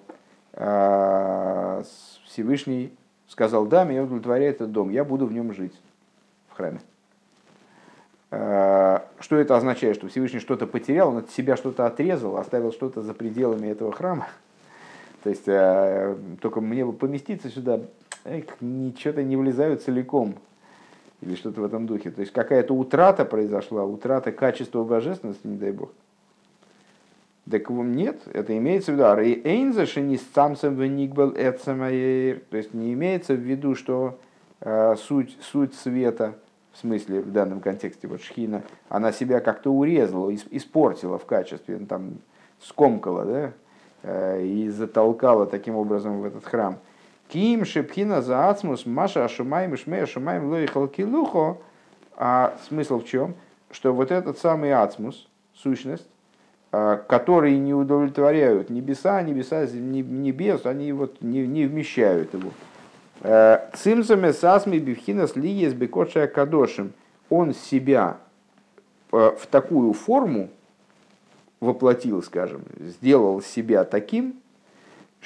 э, Всевышний сказал, да, меня удовлетворяет этот дом, я буду в нем жить, в храме. Э, что это означает? Что Всевышний что-то потерял, он от себя что-то отрезал, оставил что-то за пределами этого храма. То есть, э, только мне бы поместиться сюда, ничего-то не влезают целиком или что-то в этом духе. То есть какая-то утрата произошла, утрата качества божественности, не дай бог. Так нет, это имеется в виду. Рейнза шени с самсом веникбел То есть не имеется в виду, что э, суть, суть света, в смысле в данном контексте вот шхина, она себя как-то урезала, испортила в качестве, ну, там, скомкала, да, э, и затолкала таким образом в этот храм. Ким шепхина за ацмус маша ашумаем шмей ашумаем лоихал килухо. А смысл в чем? Что вот этот самый ацмус, сущность, а, которые не удовлетворяют небеса, небеса, небес, они вот не, не вмещают его. А, Цимсами сасми бифхина с лиес бекотшая кадошим. он себя в такую форму воплотил, скажем, сделал себя таким,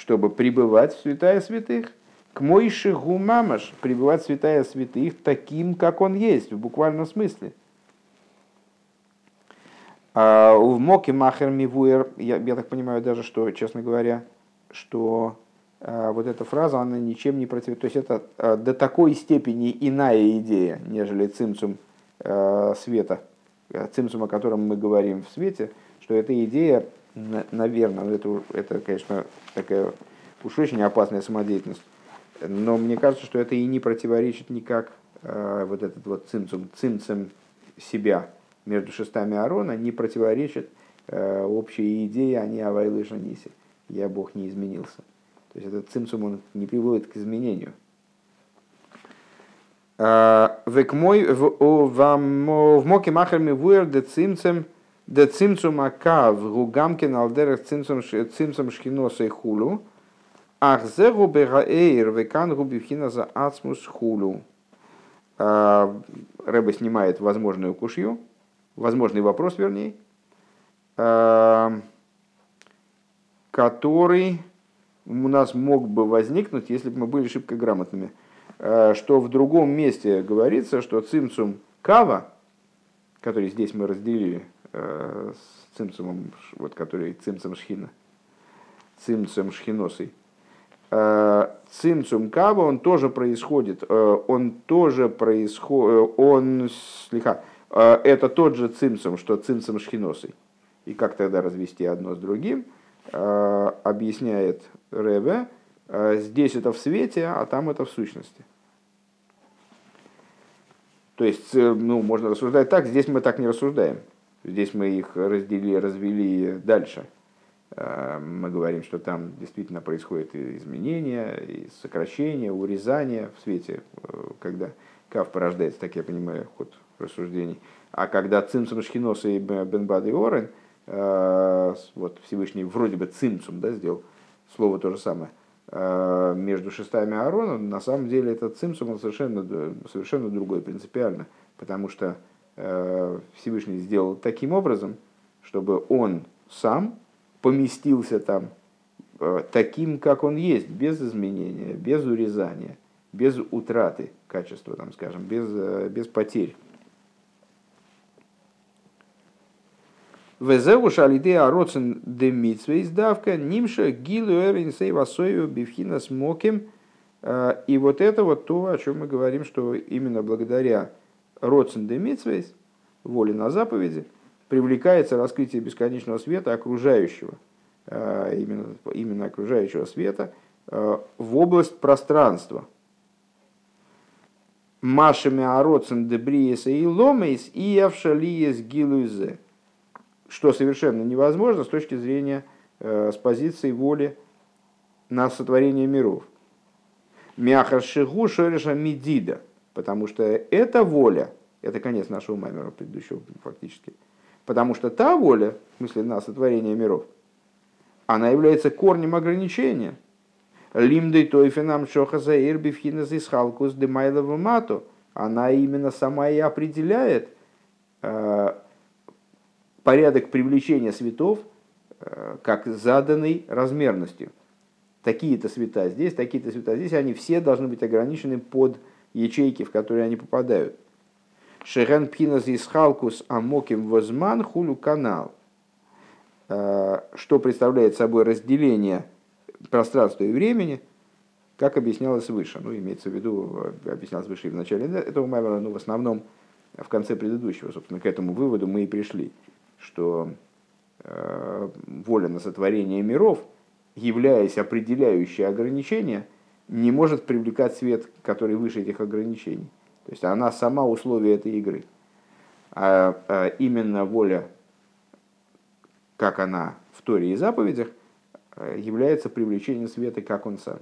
чтобы пребывать в святая святых, к Мойши Гумамаш, пребывать в святая святых таким, как он есть, в буквальном смысле. А в Моке Махер Мивуэр, я, я так понимаю даже, что, честно говоря, что а, вот эта фраза, она ничем не против... То есть это а, до такой степени иная идея, нежели цимцум света, цимцум, о котором мы говорим в свете, что эта идея, наверное, это, это, конечно, такая уж очень опасная самодеятельность, но мне кажется, что это и не противоречит никак вот этот вот цимцум, цимцем себя между шестами Аарона не противоречит общей идее они Авайлы Жанисе. Я Бог не изменился. То есть этот цимцум он не приводит к изменению. В моке махерми вуэр де цимцем де цимцум акав гугамкин алдерах цимцум шхиноса и хулу. Ах зеру бераэйр векан губивхина за ацмус хулу. Рэба снимает возможную кушью, возможный вопрос, вернее, который у нас мог бы возникнуть, если бы мы были шибко грамотными, э, что в другом месте говорится, что цимцум кава, который здесь мы разделили э, с цимцумом, вот который цимцум шхина, цимцум шхиносой, э, цимцум кава, он тоже происходит, он тоже происходит, он, слегка, это тот же цимцум, что цимцум шхиносой. И как тогда развести одно с другим – Э, объясняет Ребе, э, здесь это в свете, а там это в сущности. То есть, э, ну, можно рассуждать так, здесь мы так не рассуждаем. Здесь мы их разделили, развели дальше. Мы говорим, что там действительно происходит изменение, и сокращение, урезание в свете, когда Кав порождается, так я понимаю, ход рассуждений. А когда Цимсум Шхинос и Бенбад и Орен – Э, вот Всевышний вроде бы цимцум да, сделал, слово то же самое, э, между шестами Аарона, на самом деле этот цимцум он совершенно, совершенно другой принципиально, потому что э, Всевышний сделал таким образом, чтобы он сам поместился там таким, как он есть, без изменения, без урезания, без утраты качества, там, скажем, без, без потерь. Везеу шалиде ароцен де митсве издавка нимша гилу эринсей васою бифхина смоким. И вот это вот то, о чем мы говорим, что именно благодаря роцен де митсвейс, воле на заповеди, привлекается раскрытие бесконечного света окружающего, именно, именно окружающего света, в область пространства. Машами ароцен дебриеса и ломейс и авшалиес гилузе что совершенно невозможно с точки зрения, э, с позиции воли на сотворение миров. Мяхашигу шереша медида, потому что эта воля, это конец нашего маймера предыдущего фактически, потому что та воля, в смысле на сотворение миров, она является корнем ограничения. Лимдой тойфенам шохаза ирбивхинас исхалкус демайлова мату. Она именно сама и определяет э, порядок привлечения светов э, как заданный размерностью. Такие-то света здесь, такие-то света здесь, они все должны быть ограничены под ячейки, в которые они попадают. Шерен пхинас исхалкус амоким возман хулю канал. Э, что представляет собой разделение пространства и времени, как объяснялось выше. Ну, имеется в виду, э, объяснялось выше и в начале этого маймера, но в основном в конце предыдущего, собственно, к этому выводу мы и пришли что э, воля на сотворение миров, являясь определяющей ограничение, не может привлекать свет, который выше этих ограничений. То есть она сама условие этой игры. А, а именно воля, как она в Торе и заповедях, э, является привлечением света, как он сам.